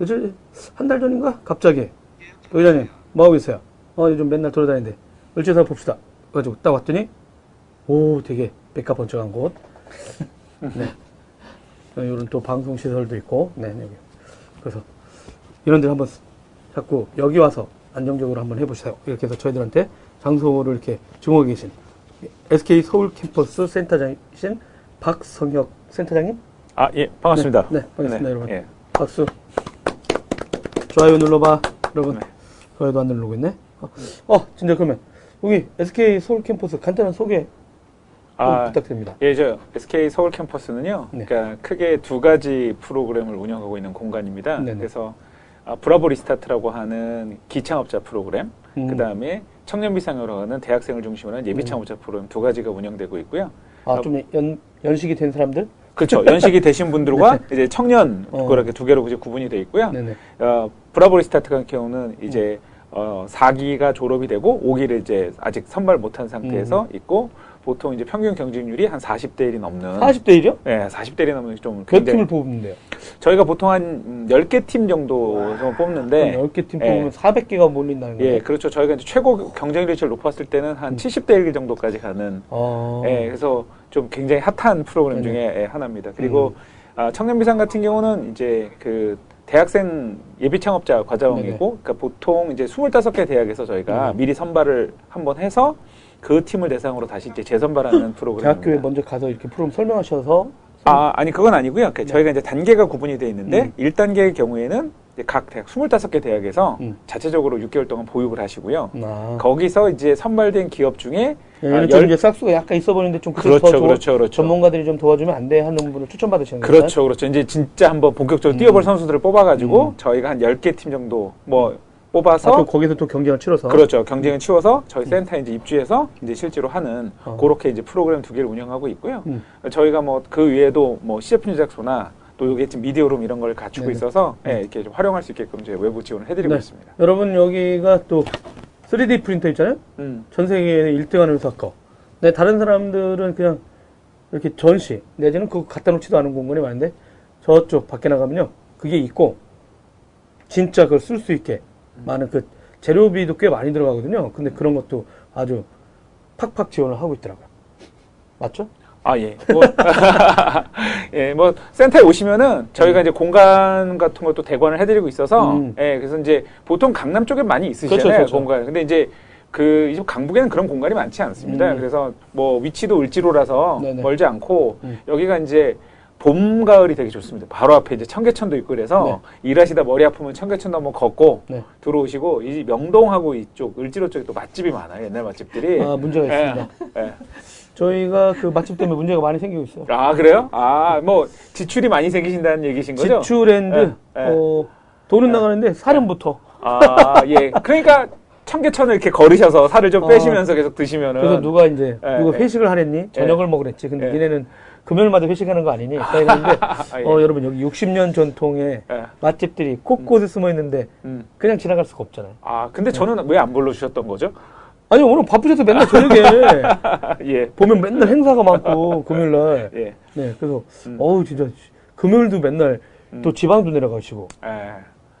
요즘, 한 달 전인가? 갑자기, 의장님, 뭐하고 계세요? 어, 요즘 맨날 돌아다니는데, 을지사 봅시다. 그래가지고 딱 왔더니, 오, 되게 백합 번쩍한 곳. 네. 이런 또 방송 시설도 있고, 네, 네. 그래서 이런 데를 한번 자꾸 여기 와서 안정적으로 한번 해보세요. 이렇게 해서 저희들한테 장소를 이렇게 증오해 계신 SK 서울 캠퍼스 센터장이신 박성혁 센터장님. 아, 예, 반갑습니다. 네, 네, 반갑습니다, 여러분. 예. 박수. 좋아요 눌러봐, 여러분. 네. 좋아요도 안 누르고 있네. 어, 어, 진짜 그러면 여기 SK 서울 캠퍼스 간단한 소개 좀 아, 부탁드립니다. 예, 저 SK 서울 캠퍼스는요. 네. 그러니까 크게 두 가지 프로그램을 운영하고 있는 공간입니다. 네네. 그래서 아, 브라보 리스타트라고 하는 기창업자 프로그램, 음. 그 다음에 청년 비상으로 하는 대학생을 중심으로 하는 예비 창업자 프로그램 두 가지가 운영되고 있고요. 아, 좀 연, 연식이 된 사람들? 그렇죠. 연식이 되신 분들과 이제 청년 어. 그렇게 두 개로 이제 구분이 되어 있고요. 네네. 어, 브라보 리스타트 같은 경우는 이제 어, 4기가 졸업이 되고 5기를 이제 아직 선발 못한 상태에서 있고 보통 이제 평균 경쟁률이 한 40대 1이 넘는 40대 1이요? 네, 40대 1이 넘는 좀 몇 팀을 뽑는데요? 저희가 보통 한 음, 10개 팀 정도 좀 뽑는데 10개 팀 예. 뽑으면 400개가 몰린다는 거예요? 예, 그렇죠. 저희가 이제 최고 경쟁률이 제일 높았을 때는 한 70대 1 정도까지 가는 어. 예, 그래서 좀 굉장히 핫한 프로그램. 중에 예, 하나입니다. 그리고 아, 청년비상 같은 경우는 이제 그 대학생 예비 창업자 과정이고, 그러니까 보통 이제 25개 대학에서 저희가 음. 미리 선발을 한번 해서 그 팀을 대상으로 다시 이제 재선발하는 프로그램입니다. 대학교에 먼저 가서 이렇게 프로그램 설명하셔서 아, 아니 그건 아니고요. 네. 그 저희가 이제 단계가 구분이 되어 있는데 음. 일 1단계의 경우에는 각 대학 25개 대학에서 음. 자체적으로 6개월 동안 보육을 하시고요. 아, 거기서 이제 선발된 기업 중에 얘는 아, 좀 열- 이제 싹수가 약간 있어 보이는데 좀 그렇죠, 더 그렇죠, 그렇죠. 전문가들이 좀 도와주면 안 돼 하는 분을 추천받으시는 거예요. 그렇죠, 그렇죠. 이제 진짜 한번 본격적으로 뛰어볼 선수들을 뽑아가지고 음. 저희가 한 10개 팀 정도 뭐 아, 뽑아서 또 거기서 또 경쟁을 치러서 그렇죠. 경쟁을 치워서 저희 센터에 이제 입주해서 이제 실제로 하는 어. 그렇게 이제 프로그램 두 개를 운영하고 있고요. 음. 저희가 뭐 그 외에도 뭐 CF 제작소나 또 여기 지금 미디어룸 이런 걸 갖추고 네네. 있어서 예, 이렇게 좀 활용할 수 있게끔 저희 외부 지원을 해드리고 네. 있습니다. 여러분 여기가 또 3D 프린터 있잖아요. 음. 전 세계에 1등하는 회사 거. 근데 다른 사람들은 그냥 이렇게 전시 내지는 그거 갖다 놓지도 않은 공간이 많은데 저쪽 밖에 나가면요 그게 있고 진짜 그걸 쓸 수 있게 많은 그 재료비도 꽤 많이 들어가거든요. 근데 그런 것도 아주 팍팍 지원을 하고 있더라고요. 맞죠? 아, 예. 뭐, 예, 뭐, 센터에 오시면은 저희가 이제 공간 같은 것도 대관을 해드리고 있어서, 음. 예, 그래서 이제 보통 강남 쪽에 많이 있으시잖아요, 그렇죠, 그렇죠. 공간. 근데 이제 그, 이집 강북에는 그런 공간이 많지 않습니다. 음. 그래서 뭐 위치도 을지로라서 네네. 멀지 않고, 음. 여기가 이제 봄, 가을이 되게 좋습니다. 바로 앞에 이제 청계천도 있고 그래서 일하시다 머리 아프면 청계천도 한번 걷고 네. 들어오시고, 이 명동하고 이쪽, 을지로 쪽에 또 맛집이 많아요, 옛날 맛집들이. 아 문제가 예, 있습니다. 예. 저희가 그 맛집 때문에 문제가 많이 생기고 있어요. 아 그래요? 아 뭐 지출이 많이 생기신다는 얘기신 거죠? 지출랜드 예, 예. 어, 돈은 나가는데 살은부터 아 예. 그러니까 청계천을 이렇게 걸으셔서 살을 좀 어. 빼시면서 계속 드시면은 그래서 누가 이제 예, 누가 예. 회식을 하랬니? 저녁을 먹으랬지. 근데 예. 니네는 금요일마다 회식하는 거 아니니? 그랬는데 아, 예. 어, 여러분 여기 60년 전통의 예. 맛집들이 곳곳에 숨어 있는데 음. 그냥 지나갈 수가 없잖아요. 아 근데 저는 왜 안 불러주셨던 거죠? 아니 오늘 바쁘셔서 맨날 저녁에 예. 보면 맨날 행사가 많고 금요일 날. 예. 네, 그래서 음. 어우 진짜 금요일도 맨날 음. 또 지방도 내려가시고. 예.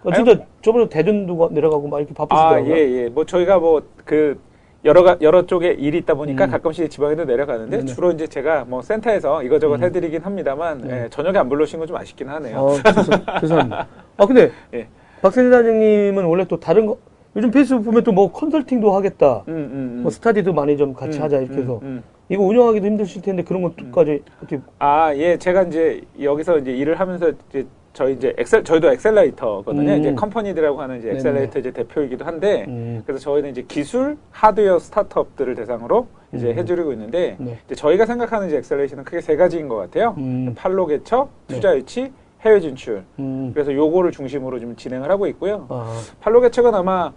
어, 진짜 저번에 대전도 가- 내려가고 막 이렇게 아, 바쁘시더라고요. 예, 예. 뭐 저희가 뭐 그 여러 가, 여러 쪽에 일이 있다 보니까 음. 가끔씩 지방에도 내려가는데 네네. 주로 이제 제가 뭐 센터에서 이것저것 음. 해드리긴 합니다만 네. 예, 저녁에 안 불러주신 건 좀 아쉽긴 하네요. 어, 죄송, 죄송합니다. 아, 근데, 예. 박세리 사장님은 원래 또 다른 거, 요즘 페이스북 보면 또 뭐 컨설팅도 하겠다. 음, 음, 음. 뭐 스타디도 많이 좀 같이 음, 하자, 이렇게 음, 해서. 음. 이거 운영하기도 힘드실 텐데 그런 것까지 어떻게, 아, 예, 제가 이제 여기서 이제 일을 하면서 이제 저희 이제 엑셀, 저희도 액셀러레이터거든요. 음. 이제 company들하고 하는 이제 네네. 액셀러레이터 이제 대표이기도 한데, 음, 그래서 저희는 이제 기술, 하드웨어 스타트업들을 대상으로 이제 음. 해드리고 있는데, 네. 이제 저희가 생각하는 이제 acceleration은 크게 세 가지인 것 같아요. 음, 판로 개척, 네. 투자 유치, 해외 진출. 음, 그래서 요거를 중심으로 좀 진행을 하고 있고요. 아, 판로 개척은 아마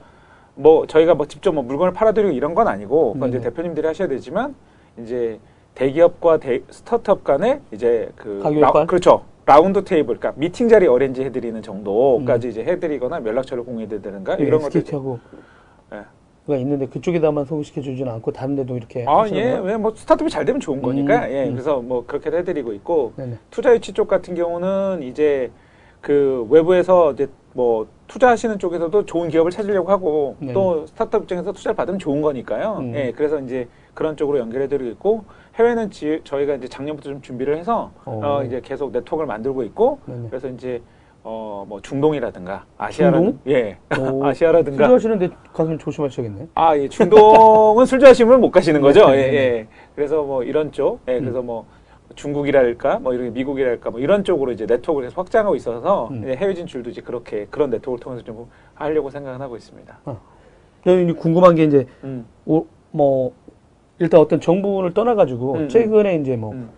뭐 저희가 뭐 직접 뭐 물건을 팔아드리고 이런 건 아니고, 그건 이제 네네. 대표님들이 하셔야 되지만, 이제 대기업과 대, 스타트업 간에 이제 그 역할? 그렇죠. 라운드 테이블, 그러니까 미팅 자리 어렌지 해드리는 정도까지 이제 해드리거나 연락처를 공유해드리든가 이런 것들. SK하고, 예. 가 있는데 그쪽에다만 소개시켜 주지는 않고 다른 데도 이렇게. 아, 예? 왜 뭐 스타트업이 잘 되면 좋은 거니까, 음, 예, 음. 그래서 뭐 그렇게 해드리고 있고, 네네. 투자 유치 쪽 같은 경우는 이제 그 외부에서 이제 뭐 투자하시는 쪽에서도 좋은 기업을 찾으려고 하고 네네. 또 스타트업 입장에서 투자를 받으면 좋은 거니까요. 음. 예, 그래서 이제 그런 쪽으로 연결해드리고 있고 해외는 지- 저희가 이제 작년부터 좀 준비를 해서 어. 어, 이제 계속 네트워크를 만들고 있고 네네. 그래서 이제 어, 뭐 중동이라든가 아시아라든 중동? 예, 오, 아시아라든가 투자하시는데 가면 조심하셔야겠네. 아, 예, 중동은 술 좋아하시면 못 가시는 거죠. 네, 예, 네, 예. 그래서 뭐 이런 쪽, 예, 그래서 뭐 중국이랄까, 뭐 이런 미국이랄까, 뭐 이런 쪽으로 이제 네트워크를 계속 확장하고 있어서 음. 해외 진출도 이제 그렇게 그런 네트워크를 통해서 좀 하려고 생각은 하고 있습니다. 저는 궁금한 게 이제, 음, 오, 뭐, 일단 어떤 정부를 떠나가지고, 음, 최근에 이제 뭐, 음,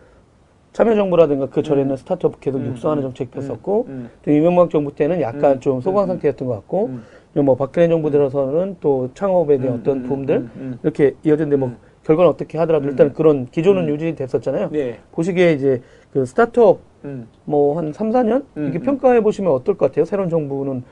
참여정부라든가 그 전에는 음. 스타트업 계속 음, 육성하는 음, 정책 음, 폈었고, 음, 또 이명박 정부 때는 약간 음, 좀 소강 음, 상태였던 것 같고, 음, 뭐 박근혜 정부 들어서는 또 창업에 대한 음, 어떤 음, 음, 음. 이렇게 이어졌는데 뭐 음. 결과는 어떻게 하더라도 음. 일단 그런 기조는 음. 유지됐었잖아요. 네, 보시기에 이제 그 스타트업 음, 뭐한 3, 4년 음, 이렇게 음. 평가해 보시면 어떨 것 같아요? 새로운 정부는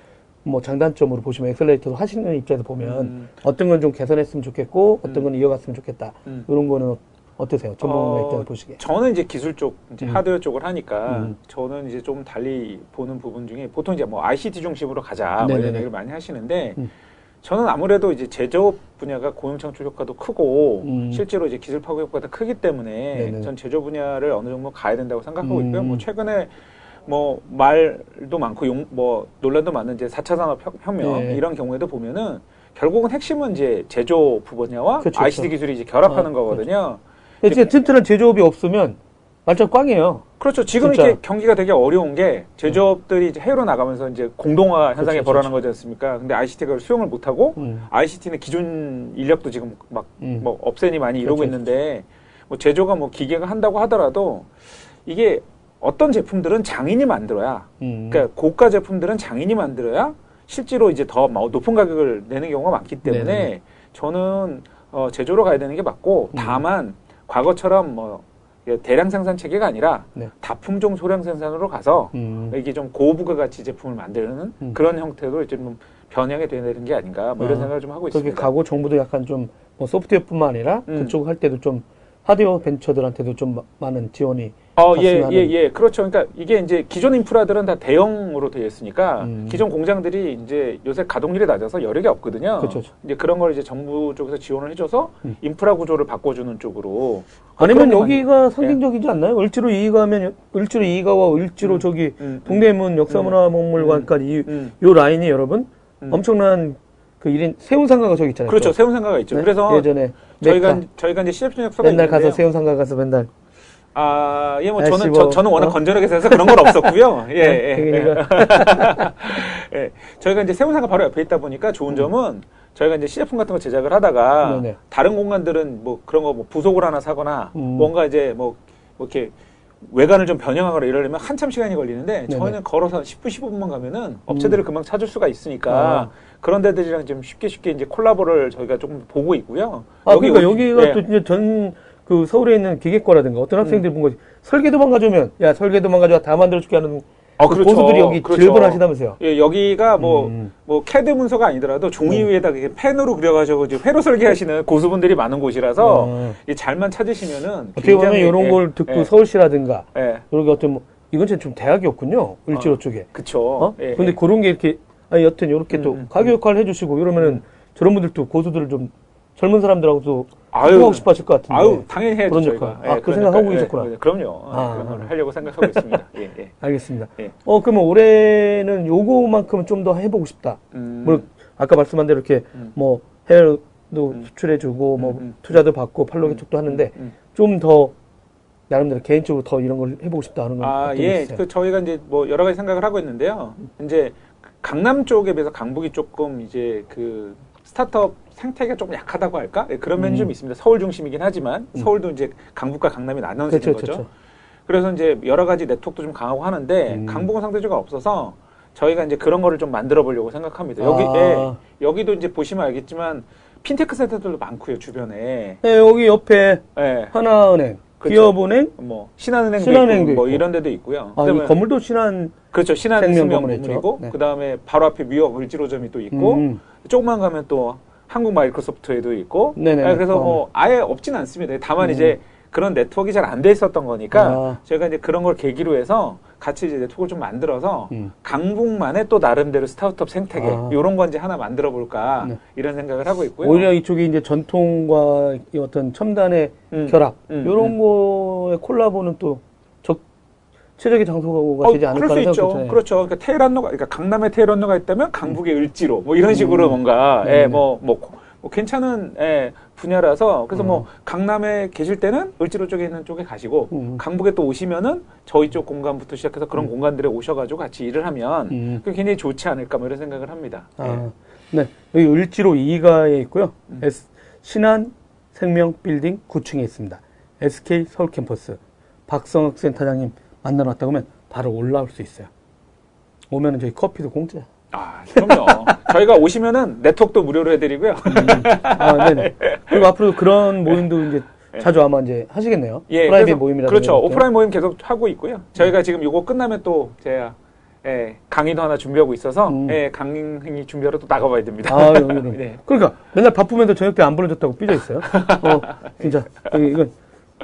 뭐 장단점으로 보시면 엑셀레이터도 하시는 입장에서 보면 음. 어떤 건 좀 개선했으면 좋겠고 어떤 음. 건 이어갔으면 좋겠다. 음. 이런 거는 어- 어떠세요? 전문가 어, 입장에서 보시기에. 저는 이제 기술 쪽, 이제 음. 하드웨어 쪽을 하니까 음. 저는 이제 좀 달리 보는 부분 중에 보통 이제 뭐 ICT 중심으로 가자 뭐. 이런 얘기를 많이 하시는데 음. 저는 아무래도 이제 제조업 분야가 고용 창출 효과도 크고 음. 실제로 이제 기술 파급 효과도 크기 때문에 네네. 전 제조 분야를 어느 정도 가야 된다고 생각하고 있고요. 음. 뭐 최근에 뭐 말도 많고 용, 뭐 논란도 많은 이제 4차 산업 혁- 혁명 네. 이런 경우에도 보면은 결국은 핵심은 이제 제조 분야와 그쵸, ICT 그쵸. 기술이 이제 결합하는 아, 거거든요. 진짜 튼튼한 제조업이 없으면 완전 꽝이에요. 그렇죠. 지금 진짜. 이렇게 경기가 되게 어려운 게 제조업들이 이제 해외로 나가면서 이제 공동화 현상이 그렇죠, 벌어나는 거지 않습니까? 근데 ICT가 수용을 못 하고 음. ICT는 기존 인력도 지금 막 음. 뭐 없애니 많이 이러고 그렇죠, 있는데 뭐 제조가 뭐 기계가 한다고 하더라도 이게 어떤 제품들은 장인이 만들어야 음. 그러니까 고가 제품들은 장인이 만들어야 실제로 이제 더 마- 높은 가격을 내는 경우가 많기 때문에 네네. 저는 어, 제조로 가야 되는 게 맞고 음. 다만 과거처럼 뭐 예, 대량 생산 체계가 아니라 네. 다품종 소량 생산으로 가서 음. 이게 좀 고부가 가치 제품을 만드는 음. 그런 형태로 좀 변형이 되는 게 아닌가 뭐 이런 아, 생각을 좀 하고 그렇게 있습니다. 가고 정부도 약간 좀 뭐 소프트웨어뿐만 아니라 음. 그쪽 할 때도 좀 하드웨어 벤처들한테도 좀 마- 많은 지원이 어, 예, 예. 예. 그렇죠. 그러니까 이게 이제 기존 인프라들은 다 대형으로 되어 있으니까 음. 기존 공장들이 이제 요새 가동률이 낮아서 여력이 없거든요. 그렇죠. 이제 그런 걸 이제 정부 쪽에서 지원을 해줘서 음. 인프라 구조를 바꿔주는 쪽으로. 아니면 그런 여기가 상징적이지 않나요? 을지로 이가면 을지로 이가와 을지로 음. 저기 음, 동대문 역사문화박물관까지 이, 음. 요 라인이 여러분 음. 엄청난 그 1인 세운 상가가 저기 있잖아요. 그렇죠. 또. 세운 생각가 있죠. 네? 그래서 예전에 저희가. 저희가 이제 시립준역 서가 맨날 가서 있는데요. 세운 상가 가서 맨날 아, 예, 뭐 날씨 저는 뭐, 저, 저는 워낙 어? 건전하게 살아서 그런 건 없었고요. 예, 네, 예, 그러니까. 예. 저희가 이제 세운상가 바로 옆에 있다 보니까 좋은 점은 저희가 이제 CF품 같은 거 제작을 하다가 음. 네네. 다른 공간들은 뭐 그런 거 뭐 부속을 하나 사거나 음. 뭔가 이제 뭐, 뭐 이렇게 외관을 좀 변형하거나 이러려면 한참 시간이 걸리는데. 저희는 걸어서 10분, 15분만 가면은 업체들을 금방 찾을 수가 있으니까 아. 그런 데들이랑 좀 쉽게 쉽게 이제 콜라보를 저희가 조금 보고 있고요. 아 그러니까 오시- 여기가 예. 또 이제 전 그 서울에 있는 기계과라든가 어떤 학생들이 본 거지 설계도만 가져오면 야 설계도만 가져와 다 만들어줄게 하는 아, 그 그렇죠. 고수들이 여기 그렇죠. 즐비하시다면서요. 예, 여기가 뭐, 음. 뭐, 캐드 문서가 아니더라도 종이 음. 위에다 이렇게 펜으로 그려가지고 회로 설계하시는 고수분들이 많은 곳이라서 어. 이 잘만 찾으시면은. 어떻게 보면 이런 예, 걸 듣고 예, 서울시라든가 예, 이런 게 어떤 뭐 이건 좀 대학이었군요 을지로 어. 쪽에. 그쵸. 어? 예, 근데 예. 그런 게 이렇게 아니 여튼 이렇게 또 음, 음, 가교 역할을 해주시고 이러면은 저런 분들도 고수들을 좀 젊은 사람들하고도 아유, 소통하고 싶어 하실 것 같은데. 아유, 당연히 해야죠. 그런 저희가. 역할. 아, 그 생각하고. 계셨구나. 예, 그럼요. 아. 그런 걸 하려고 생각하고 있습니다. 예, 예. 알겠습니다. 예. 어 그러면 올해는 요거만큼은 좀 더 해보고 싶다. 음, 뭐 아까 말씀한 대로 이렇게 음. 뭐 해외도 음. 수출해주고 뭐 음, 음. 투자도 받고 팔로기 쪽도 하는데 음. 좀더 나름대로 개인적으로 더 이런 걸 해보고 싶다 하는 건 아, 예. 그 저희가 이제 뭐 여러 가지 생각을 하고 있는데요. 이제 강남 쪽에 비해서 강북이 조금 이제 그 스타트업 생태계가 조금 약하다고 할까? 예, 그런 면이 음. 좀 있습니다. 서울 중심이긴 하지만 음. 서울도 이제 강북과 강남이 나눠지는 그렇죠, 거죠. 그렇죠. 그래서 이제 여러 가지 네트워크도 좀 강하고 하는데 음. 강북은 상대적으로 없어서 저희가 이제 그런 거를 좀 만들어 보려고 생각합니다. 여기 아. 예, 여기도 이제 보시면 알겠지만 핀테크 센터들도 많고요 주변에. 네, 여기 옆에 예. 하나은행, 그렇죠. 기업은행, 뭐 신한은행도 신한은행도 있고, 뭐. 이런 데도 있고요. 아, 이 그다음에 건물도 신한 그렇죠. 생명건물이죠. 신한 생명건물이고 네. 그다음에 바로 앞에 미역 을지로점이 또 있고 음, 조금만 가면 또 한국 마이크로소프트에도 있고 네네네. 아, 그래서 어. 뭐 아예 없진 않습니다. 다만 음. 이제 그런 네트워크가 잘 안 돼 있었던 거니까 아. 저희가 이제 그런 걸 계기로 해서 같이 이제 네트워크를 좀 만들어서 음. 강북만의 또 나름대로 스타트업 생태계 아. 이런 건 이제 하나 만들어 볼까 네. 이런 생각을 하고 있고요. 오히려 이쪽이 이제 전통과 이 어떤 첨단의 음. 결합 음, 이런 거의 콜라보는 또 적, 최적의 장소가 어, 되지 않을까 그럴 수 있죠. 생각이 그렇죠. 그러니까 테헤란로가, 그러니까 강남에 테헤란로가 있다면 강북에 을지로 뭐 이런 식으로 음. 뭔가. 예, 뭐, 뭐, 뭐 괜찮은 예, 분야라서 그래서 음. 뭐 강남에 계실 때는 을지로 쪽에 있는 쪽에 가시고 음. 강북에 또 오시면은 저희 쪽 공간부터 시작해서 그런 음. 공간들에 오셔가지고 같이 일을 하면 음. 그게 굉장히 좋지 않을까 뭐 이런 생각을 합니다. 아, 네. 여기 을지로 2가에 있고요. 음. S, 신한 생명 빌딩 9층에 있습니다. SK 서울 캠퍼스. 박성학 센터장님 만나러 왔다 그러면 바로 올라올 수 있어요. 오면은 저희 커피도 공짜. 아, 그럼요. 저희가 오시면은 네트워크도 무료로 해드리고요. 아, 네네. 그리고 앞으로 그런 모임도 이제 네. 자주 아마 이제 하시겠네요. 예, 그래서- 모임이라든가. 그렇죠. 오프라인 모임 계속 하고 있고요. 저희가 지금 요거 끝나면 또 제가 예, 강의도 하나 준비하고 있어서 음. 예, 강의 준비하러 또 나가봐야 됩니다. 아. 네. 그러니까 맨날 바쁘면서 저녁 때 안 불러줬다고 삐져 있어요. 어, 진짜. 이건.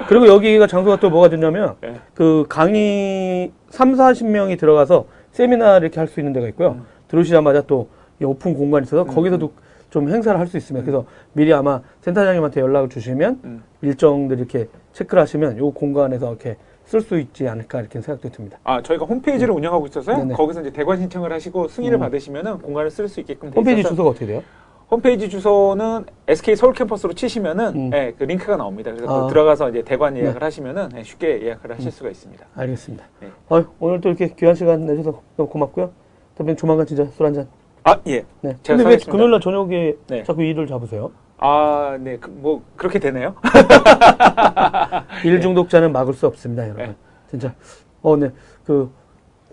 그리고 여기가 장소가 또 뭐가 좋냐면 네. 그 강의 3, 40명이 들어가서 세미나 이렇게 할 수 있는 데가 있고요. 음. 들어오시자마자 또이 오픈 공간이 있어서 거기서도 좀 행사를 할 수 있으면 그래서 미리 아마 센터장님한테 연락을 주시면 음. 일정들 이렇게 체크를 하시면 요 공간에서 이렇게 쓸 수 있지 않을까 이렇게 생각도 듭니다. 아, 저희가 홈페이지를 운영하고 있어서요. 네네. 거기서 이제 대관 신청을 하시고 승인을 음. 받으시면은 공간을 쓸 수 있게끔 돼 홈페이지 있어서 주소가 어떻게 돼요? 홈페이지 주소는 SK 서울 캠퍼스로 치시면은 음. 예, 그 링크가 나옵니다. 그래서 아. 거기 들어가서 이제 대관 예약을 하시면은 예, 쉽게 예약을 하실 음. 수가 있습니다. 알겠습니다. 네. 어휴, 오늘 또 이렇게 귀한 시간 내주셔서 너무 고맙고요. 대표님 조만간 진짜 술 한잔. 아, 예. 네. 제가 근데 왜. 금요일날 저녁에 네. 자꾸 일을 잡으세요? 아, 네. 그, 뭐 그렇게 되네요. 일 중독자는 막을 수 없습니다, 여러분. 네. 진짜. 어, 네. 그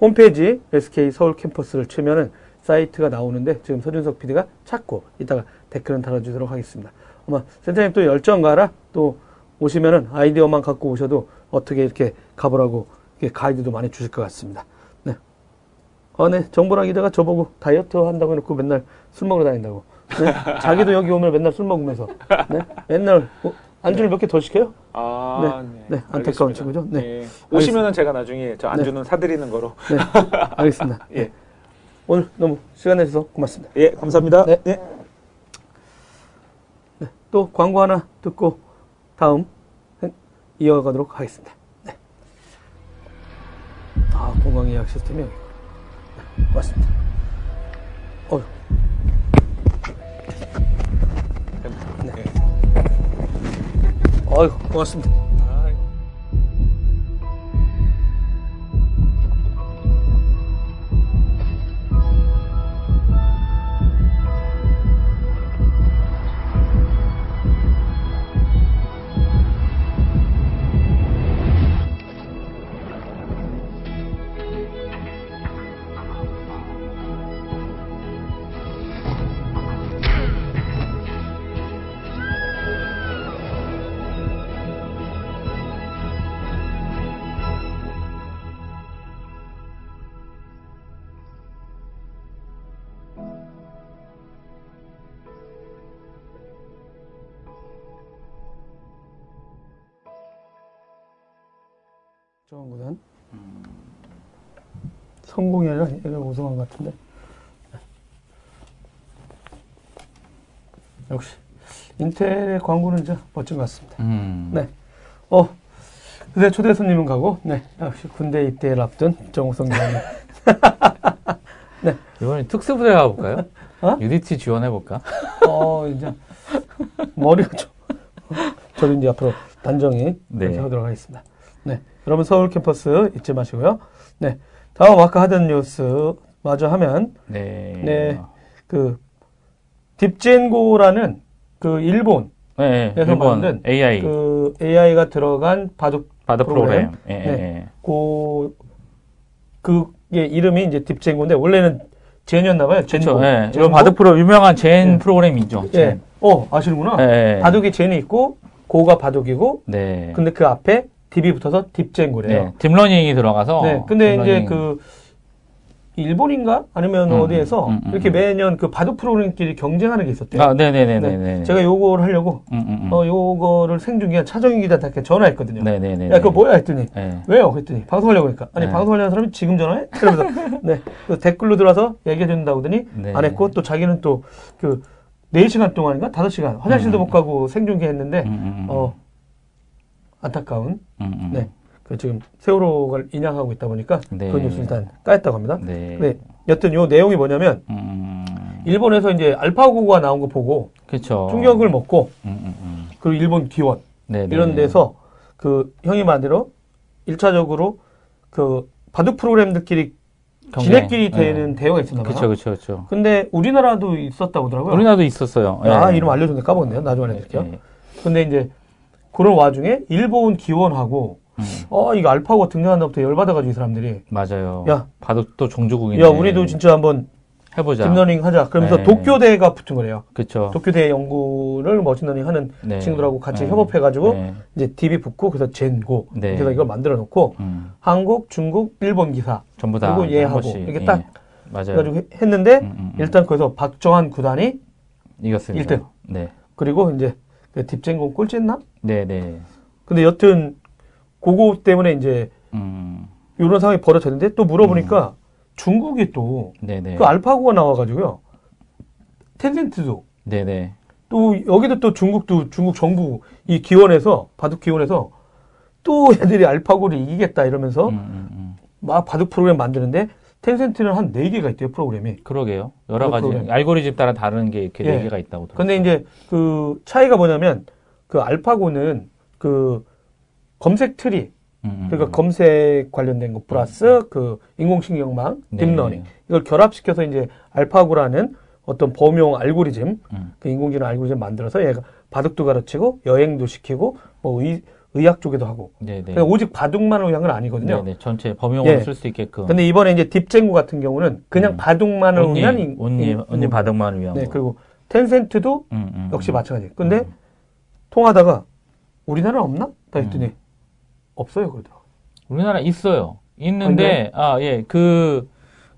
홈페이지 SK 서울 캠퍼스를 치면은 사이트가 나오는데 지금 서준석 PD가 찾고 이따가 댓글은 달아주도록 하겠습니다. 아마 센터님 또 열정 가라 또 오시면은 아이디어만 갖고 오셔도 어떻게 이렇게 가보라고 이렇게 가이드도 많이 주실 것 같습니다. 네. 어, 네. 정보랑 기자가 저보고 다이어트 한다고 해놓고 맨날 술 먹으러 다닌다고. 네. 자기도 여기 오면 맨날 술 먹으면서. 네. 맨날 어, 안주를 몇개 더 시켜요? 아, 네. 네, 안타까운 알겠습니다. 친구죠. 네. 예. 오시면은 제가 나중에 저 안주는 사드리는 거로. 네. 알겠습니다. 예. 오늘 너무 시간 내주셔서 고맙습니다. 예, 감사합니다. 네. 예. 또 광고 하나 듣고 다음 행- 이어가도록 하겠습니다. 네. 아, 공강 예약 시스템이 여기. 네, 고맙습니다. 어휴. 네. 어휴, 고맙습니다. 성공이 아니라 얘가 우승한 것 같은데. 역시 인텔의 광고는 진짜 멋진 것 같습니다. 음. 네. 어, 그새 초대 손님은 가고, 네. 역시 군대 입대를 앞둔 정우성 의원님. 이번에 특수부대 가볼까요? 어? UDT 지원해볼까? 어, 이제 머리가 좀. 저도 이제 앞으로 단정히 네. 하도록 하겠습니다. 네. 여러분 서울 캠퍼스 잊지 마시고요. 네. 다음 아까 하던 뉴스 마저 하면 네. 네. 그 딥젠고라는 그 일본 네. 그래서 일본 만든 AI 그 AI가 들어간 바둑 바둑 프로그램. 프로그램. 예, 네. 예, 예. 고 그게 이름이 이제 딥젠고인데 원래는 젠이었나 봐요. 젠고. 젠고. 이거 바둑 프로 유명한 젠 네. 프로그램이죠. 예. 젠. 어, 아시는구나. 바둑이 젠이 있고 고가 바둑이고 네. 근데 그 앞에 딥이 붙어서 딥젠고래요. 네. 딥러닝이 들어가서. 네. 근데 이제 딥러닝. 그 일본인가 아니면 음, 어디에서 음, 음, 이렇게 음. 매년 그 바둑 프로그램끼리 경쟁하는 게 있었대요. 아, 네네네네. 네. 네. 제가 요거를 하려고 음, 음, 음. 어 요거를 생중계한 차정희 기자한테 전화했거든요. 네네네. 야 그거 뭐야 했더니 네. 왜요? 그랬더니 방송하려고 하니까 아니 네. 방송하려는 사람이 지금 전화해? 그러면서 네 댓글로 들어와서 얘기해 준다고 하더니 네. 안 했고 또 자기는 또그 4시간 동안인가 5시간 화장실도 음. 못 가고 생중계 했는데. 어 안타까운 음, 음. 네. 그 지금 세월호가 인양하고 있다 보니까 네. 그 뉴스 일단 까였다고 합니다. 네. 네. 여튼 요 내용이 뭐냐면 음, 일본에서 이제 알파고가 나온 거 보고 그렇죠. 충격을 먹고 음, 음, 음. 그리고 일본 기원 네, 네. 이런 데서 그 형이 말대로 일차적으로 그 바둑 프로그램들끼리. 지네끼리 되는 대회가 있었나 봐요. 그렇죠, 그렇죠, 그렇죠. 근데 우리나라도 있었다고 하더라고요. 우리나라도 있었어요. 아, 예. 이름 알려줬는데 까먹었네요. 나중에 알려드릴게요. 예. 근데 이제 그런 와중에 일본 기원하고 음, 어 이거 알파고가 등장한다부터 열받아가지고 이 사람들이 맞아요. 야. 바둑도 종주국인데. 야 우리도 진짜 한번 해보자. 딥러닝 하자. 그러면서 네. 도쿄대가 붙은 거래요. 그렇죠. 도쿄대 연구를 머신러닝 하는 네. 친구들하고 같이 네. 협업해가지고 네. 이제 딥이 붙고 그래서 젠고 네. 그래서 이걸 만들어 놓고 음, 한국, 중국, 일본 기사 전부 다. 그리고 얘하고. 이렇게 예. 딱 맞아요. 해가지고 해- 했는데 음, 음, 음. 일단 거기서 박정환 구단이 이겼어요. 일등. 네. 그리고 이제 그 딥젠고 꼴찌했나? 네, 네. 근데 여튼 그거 때문에 이제 음, 이런 상황이 벌어졌는데 또 물어보니까 중국이 또 그. 알파고가 나와가지고요 텐센트도 네네. 또 여기도 또 중국도 중국 정부 이 기원에서 바둑 기원에서 또 애들이 알파고를 이기겠다 이러면서 음, 음, 음. 막 바둑 프로그램 만드는데 텐센트는 한 네개가 있대요, 프로그램이. 그러게요. 여러 그 가지 프로그램. 알고리즘 따라 다른 게 이렇게 예. 네 개가 있다고. 근데 들었어요. 이제 그 차이가 뭐냐면 그 알파고는 그 검색 트리, 음, 음, 그러니까 음. 검색 관련된 거 플러스 그 인공신경망, 네. 딥러닝 이걸 결합시켜서 이제 알파고라는 어떤 범용 알고리즘, 음. 그 인공지능 알고리즘 만들어서 얘가 바둑도 가르치고 여행도 시키고 뭐 의, 의학 쪽에도 하고. 네네. 그러니까 오직 바둑만을 위한 건 아니거든요. 네네. 전체 범용으로 예. 쓸수 있게끔. 근데 이번에 이제 딥젠고 같은 경우는 그냥 음. 바둑만을 only, 위한 인- only, 인- only 인- 바둑만을 위한 네, 거. 그리고 텐센트도 음, 음, 역시 음. 마찬가지. 근데 음. 통하다가 우리나라 없나? 다 했더니 없어요, 그러더라고. 우리나라 있어요. 있는데 아예그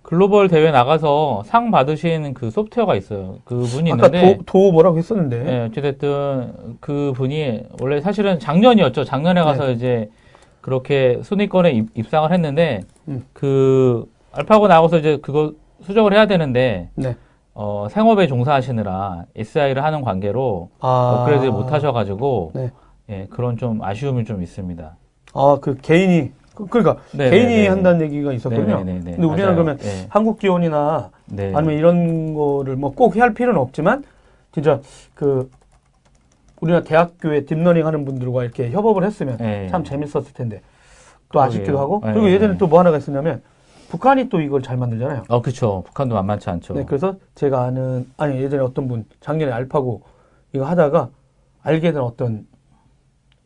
글로벌 대회 나가서 상 받으신 그 소프트웨어가 있어요. 그 분이 있는데 도, 도 뭐라고 했었는데. 예, 어찌됐든 그 분이 원래 사실은 작년이었죠. 작년에 가서 네. 이제 그렇게 순위권에 입, 입상을 했는데 음. 그 알파고 나가서 이제 그거 수정을 해야 되는데 네. 어, 생업에 종사하시느라 SI를 하는 관계로 아. 업그레이드를 못 하셔가지고 네. 예, 그런 좀 아쉬움이 좀 있습니다. 아, 그 개인이 그- 그러니까 네, 개인이 네, 네. 한다는 얘기가 있었거든요. 네, 네, 네, 네. 근데 우리나라 맞아요. 그러면 네. 한국 기원이나 네. 아니면 이런 거를 뭐꼭할 필요는 없지만 진짜 그 우리나라 대학교에 딥러닝 하는 분들과 이렇게 협업을 했으면 네. 참 재밌었을 텐데 또. 아쉽기도 하고 네, 그리고 예전에 네. 또뭐 하나가 있었냐면 북한이 또 이걸 잘 만들잖아요. 어, 그쵸. 북한도 만만치 않죠. 네, 그래서 제가 아는 아니 예전에 어떤 분 작년에 알파고 이거 하다가 알게 된 어떤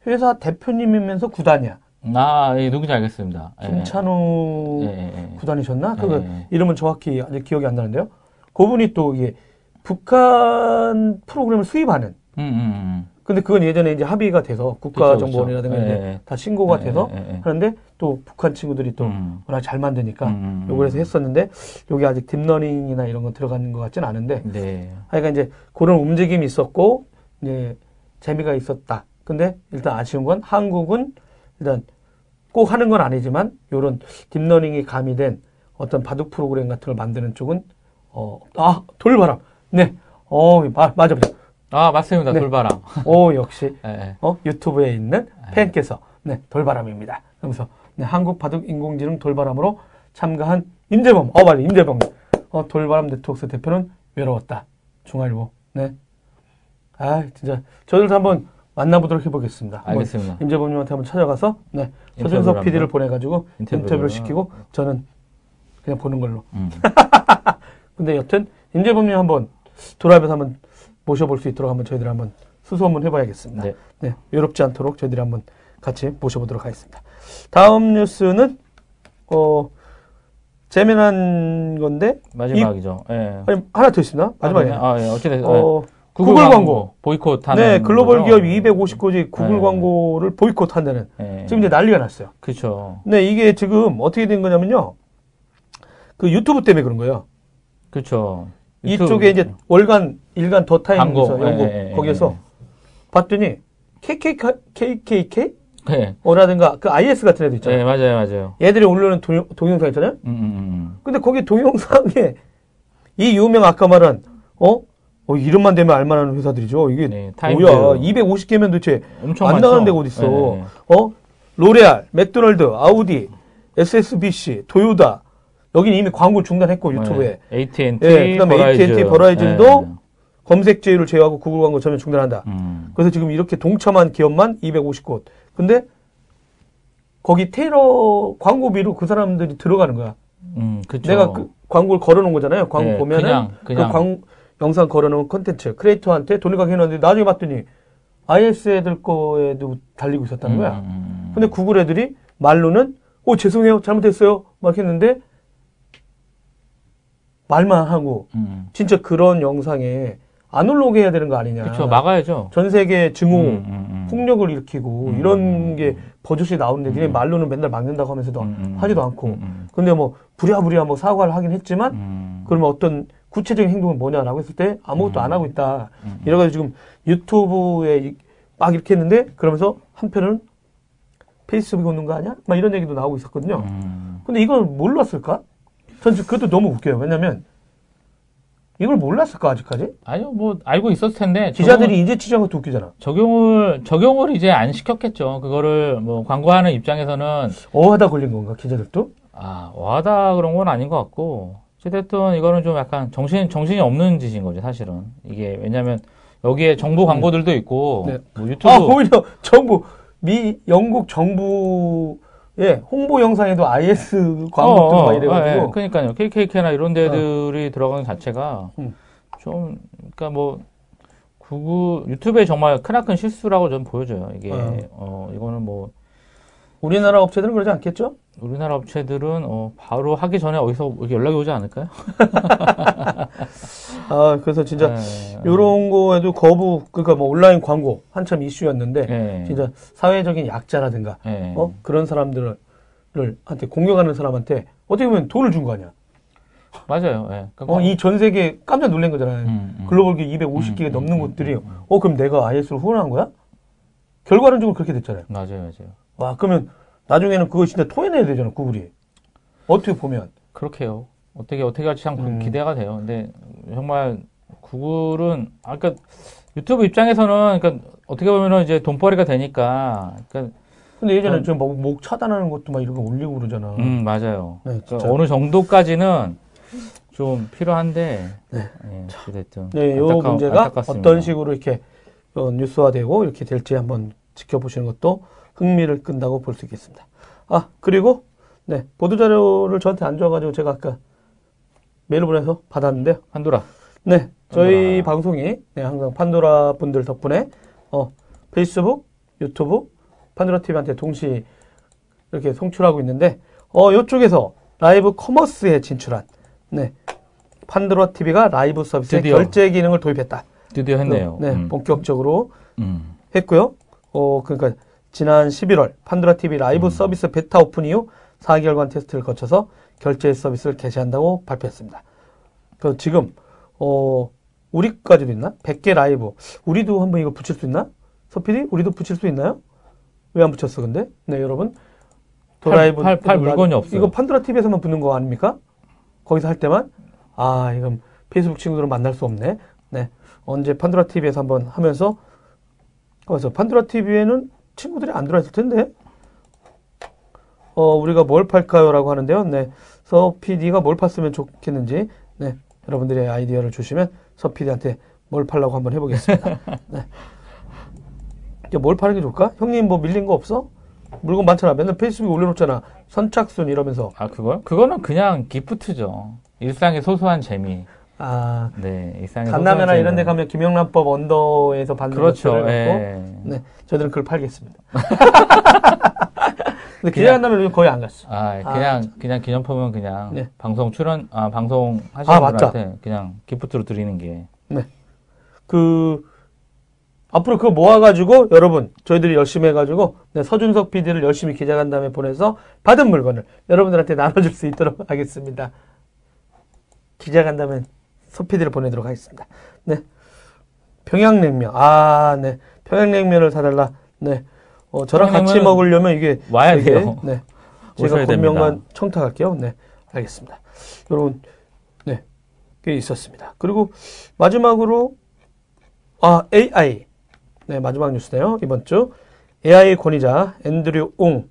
회사 대표님이면서 구단이야. 아, 예, 누군지 알겠습니다. 예. 김찬우 예, 예, 예. 구단이셨나? 예, 그 예. 이름은 정확히 아직 기억이 안 나는데요. 그분이 또 이게 북한 프로그램을 수입하는. 음, 음, 음. 근데 그건 예전에 이제 합의가 돼서 국가정보원이라든가 그쵸, 이제. 예, 예. 다 신고가 예, 돼서. 하는데 또 북한 친구들이 또 음. 워낙 잘 만드니까 음, 음, 요걸 해서 음. 했었는데 여기 아직 딥러닝이나 이런 거 들어가는 것 같지는 않은데 네. 하여간 이제 그런 움직임이 있었고 이제 재미가 있었다. 근데 일단 아쉬운 건 한국은 일단 꼭 하는 건 아니지만 요런 딥러닝이 가미된 어떤 바둑 프로그램 같은 걸 만드는 쪽은 어, 아, 돌바람. 네. 어, 마, 맞아, 맞아. 아, 맞습니다. 네. 돌바람. 오, 역시, 예, 예. 어, 유튜브에 있는 팬께서, 네, 돌바람입니다. 그러면서, 네, 한국 바둑 인공지능 돌바람으로 참가한 임재범, 어, 맞아, 임재범. 어, 돌바람 네트워크 대표는 외로웠다. 중앙일보. 네. 아, 진짜, 저들도 한번 만나보도록 해보겠습니다. 알겠습니다. 임재범님한테 한번 찾아가서, 네, 서준석 PD를. 보내가지고 인터뷰를. 인터뷰를 시키고, 저는 그냥 보는 걸로. 음. 근데 여튼 임재범님 한번 돌아가면서 한번 모셔볼 수 있도록 한번 저희들 한번 수소 한번 해봐야겠습니다. 네. 네, 외롭지 않도록 저희들이 한번 같이 모셔보도록 하겠습니다. 다음 뉴스는 어 재미난 건데 마지막이죠. 예. 아니, 하나 더 있습니다. 마지막에 아, 예. 어찌됐든. 어, 구글, 구글 광고. 보이콧하는. 네 글로벌 거죠? 기업 250곳이 구글 네. 광고를 보이콧한다는 예. 지금 이제 난리가 났어요. 그쵸. 네 이게 지금 어떻게 된 거냐면요. 그 유튜브 때문에 그런 거예요. 그쵸. 이쪽에 이제 월간 일간 더 타임에서 광고. 연구 예, 예, 예, 거기에서 예. 봤더니 KKK KKK 네. 어라든가 그 IS 같은 애들 있잖아요. 네, 맞아요, 맞아요. 얘들이 올려놓은 동영, 동영상 있잖아요. 음, 음, 음. 근데 거기 동영상에 이 유명 아까 말한 어? 어, 이름만 되면 알만한 회사들이죠. 이게 네. 뭐야? 250개면 도대체 엄청 안 많죠. 나가는 데가 어디 있어? 네, 네. 어? 로레알, 맥도날드, 아우디, SSBC, 도요다. 여기는 이미 광고 중단했고 유튜브에 네. AT&T, 예, 그다음에 버라이즌. AT&T, 버라이즌도 네. 검색 제휴를 제외하고 구글 광고 전면 중단한다. 음. 그래서 지금 이렇게 동참한 기업만 250곳. 근데 거기 테러 광고비로 그 사람들이 들어가는 거야. 음, 그쵸. 내가 그 광고를 걸어놓은 거잖아요. 광고 네, 보면은 그냥, 그냥. 그 광, 영상 걸어놓은 컨텐츠 크리에이터한테 돈을 가게 해놨는데 나중에 봤더니 IS 애들 거에도 달리고 있었다는 거야. 음, 음, 근데 구글 애들이 말로는 오 죄송해요 잘못했어요 막 했는데 말만 하고 음. 진짜 그런 영상에 안 올라오게 해야 되는 거 아니냐. 그쵸, 막아야죠. 전 세계 증오, 음, 음, 음. 폭력을 일으키고 음, 이런 음, 게 버젓이 나오는데 니네 말로는 맨날 막는다고 하면서도 음, 음, 하지도 않고. 음, 음. 근데 뭐 부랴부랴 뭐 사과를 하긴 했지만 음. 그러면 어떤 구체적인 행동은 뭐냐라고 했을 때 아무것도 안 하고 있다. 음. 이래가지고 지금 유튜브에 이- 막 이렇게 했는데 그러면서 한편은 페이스북이 오는 거 아니야? 막 이런 얘기도 나오고 있었거든요. 음. 근데 이걸 몰랐을까? 전 그것도 너무 웃겨요. 왜냐면 이걸 몰랐을까 아직까지? 아니요, 뭐 알고 있었을 텐데 기자들이 이제 취재한 것도 웃기잖아. 적용을 적용을 이제 안 시켰겠죠. 그거를 뭐 광고하는 입장에서는 어하다 걸린 건가 기자들도? 아 와다 그런 건 아닌 것 같고 어쨌든 이거는 좀 약간 정신 정신이 없는 짓인 거죠 사실은 이게 왜냐하면 여기에 정부 광고들도 있고 네. 뭐 유튜브 아 오히려 정부 미 영국 정부 의 홍보 영상에도 IS 광고 뜨고 막 이래가지고 그러니까요 KKK나 이런 데들이 들어가는 자체가 음. 좀 그러니까 뭐 구글 유튜브에 정말 크나큰 실수라고 저는 보여져요 이게 어. 어 이거는 뭐 우리나라 업체들은 그러지 않겠죠? 우리나라 업체들은 어, 바로 하기 전에 어디서 연락이 오지 않을까요? 아 그래서 진짜 네. 이런 거에도 거부 그러니까 뭐 온라인 광고 한참 이슈였는데 네. 진짜 사회적인 약자라든가 네. 어 그런 사람들을 한테 공격하는 사람한테 어떻게 보면 돈을 준 거 아니야? 맞아요. 예. 그러니까 어, 이 전 세계 깜짝 놀란 거잖아요. 음, 음. 글로벌 기 250개가 음, 넘는 음, 곳들이 음, 음. 어 그럼 내가 IS를 후원한 거야? 결과론적으로 그렇게 됐잖아요. 맞아요, 맞아요. 와 그러면 나중에는 그거 진짜 토해내야 되잖아 구글이. 어떻게 보면 그렇게요. 어떻게 어떻게 할지 참 음. 기대가 돼요. 근데 정말 구글은 아까 그러니까 유튜브 입장에서는 그러니까 어떻게 보면은 이제 돈벌이가 되니까 그러니까 근데 예전에 음. 좀목 목 차단하는 것도 막 이런 거 올리고 그러잖아. 음 맞아요. 네, 그러니까. 어느 정도까지는 좀 필요한데 네. 예, 어쨌든 네, 요 안타까- 문제가 안타깝습니다. 어떤 식으로 이렇게 어, 뉴스화되고 이렇게 될지 한번 지켜보시는 것도 흥미를 끈다고 볼 수 있겠습니다. 아 그리고 네 보도 자료를 저한테 안 줘가지고 제가 아까 메일을 보내서 받았는데요. 한도라 네, 저희 판도라. 방송이 네, 항상 판도라 분들 덕분에 어, 페이스북, 유튜브, 판도라 TV한테 동시 이렇게 송출하고 있는데 어, 이쪽에서 라이브 commerce에 진출한 네, 판도라 TV가 라이브 서비스에 드디어. 결제 기능을 도입했다. 드디어 했네요. 네, 음. 본격적으로 음. 했고요. 어, 그러니까 지난 11월 판도라 TV 라이브 음. 서비스 베타 오픈 이후 4개월간 테스트를 거쳐서 결제 서비스를 개시한다고 발표했습니다. 그 지금 어 우리까지도 있나? 100개 라이브. 우리도 한번 이거 붙일 수 있나? 서피디 우리도 붙일 수 있나요? 왜 안 붙였어 근데? 네, 여러분. 도라이브 팔- 팔 물건이 없어요. 이거 판도라 TV에서만 붙는 거 아닙니까? 거기서 할 때만 아, 이건 페이스북 친구들은 만날 수 없네. 네. 언제 판도라 TV에서 한번 하면서 그래서 판도라 TV에는 친구들이 안 들어있을 텐데. 어, 우리가 뭘 팔까요 라고 하는데요. 네. 서 PD가 뭘 팠으면 좋겠는지 네. 여러분들의 아이디어를 주시면 서 PD한테 뭘 팔라고 한번 해보겠습니다. 네. 이제 뭘 파는 게 좋을까? 형님 뭐 밀린 거 없어? 물건 많잖아. 맨날 페이스북에 올려놓잖아. 선착순 이러면서. 아 그거요? 그거는 그냥 기프트죠. 일상의 소소한 재미. 아, 네, 일상의 간남회나 소소한 이런 데. 가면 김영란법 언더에서 받는 그렇죠. 것들을 예. 네, 저희들은 그걸 팔겠습니다. 근데 기자간담회 거의 안 갔어. 아, 그냥 그냥 기념품은 그냥 네. 방송 출연 아 방송 하시는 아. 분한테 그냥 기프트로 드리는 게그 앞으로 그거 모아가지고 여러분 저희들이 열심히 해가지고 네, 서준석 PD를 열심히 기자간담회 보내서 받은 물건을 여러분들한테 나눠줄 수 있도록 하겠습니다. 기자간담회 서 PD를 보내도록 하겠습니다. 네, 평양냉면 아, 네, 평양냉면을 사달라. 네, 어, 저랑 같이 먹으려면 이게 와야 되게, 돼요. 네, 제가 됩니다. 청탁할게요. 네, 알겠습니다. 여러분, 네, 꽤 있었습니다. 그리고 마지막으로 아, AI. 네, 마지막 뉴스네요. 이번 주. AI 권위자 앤드류 웅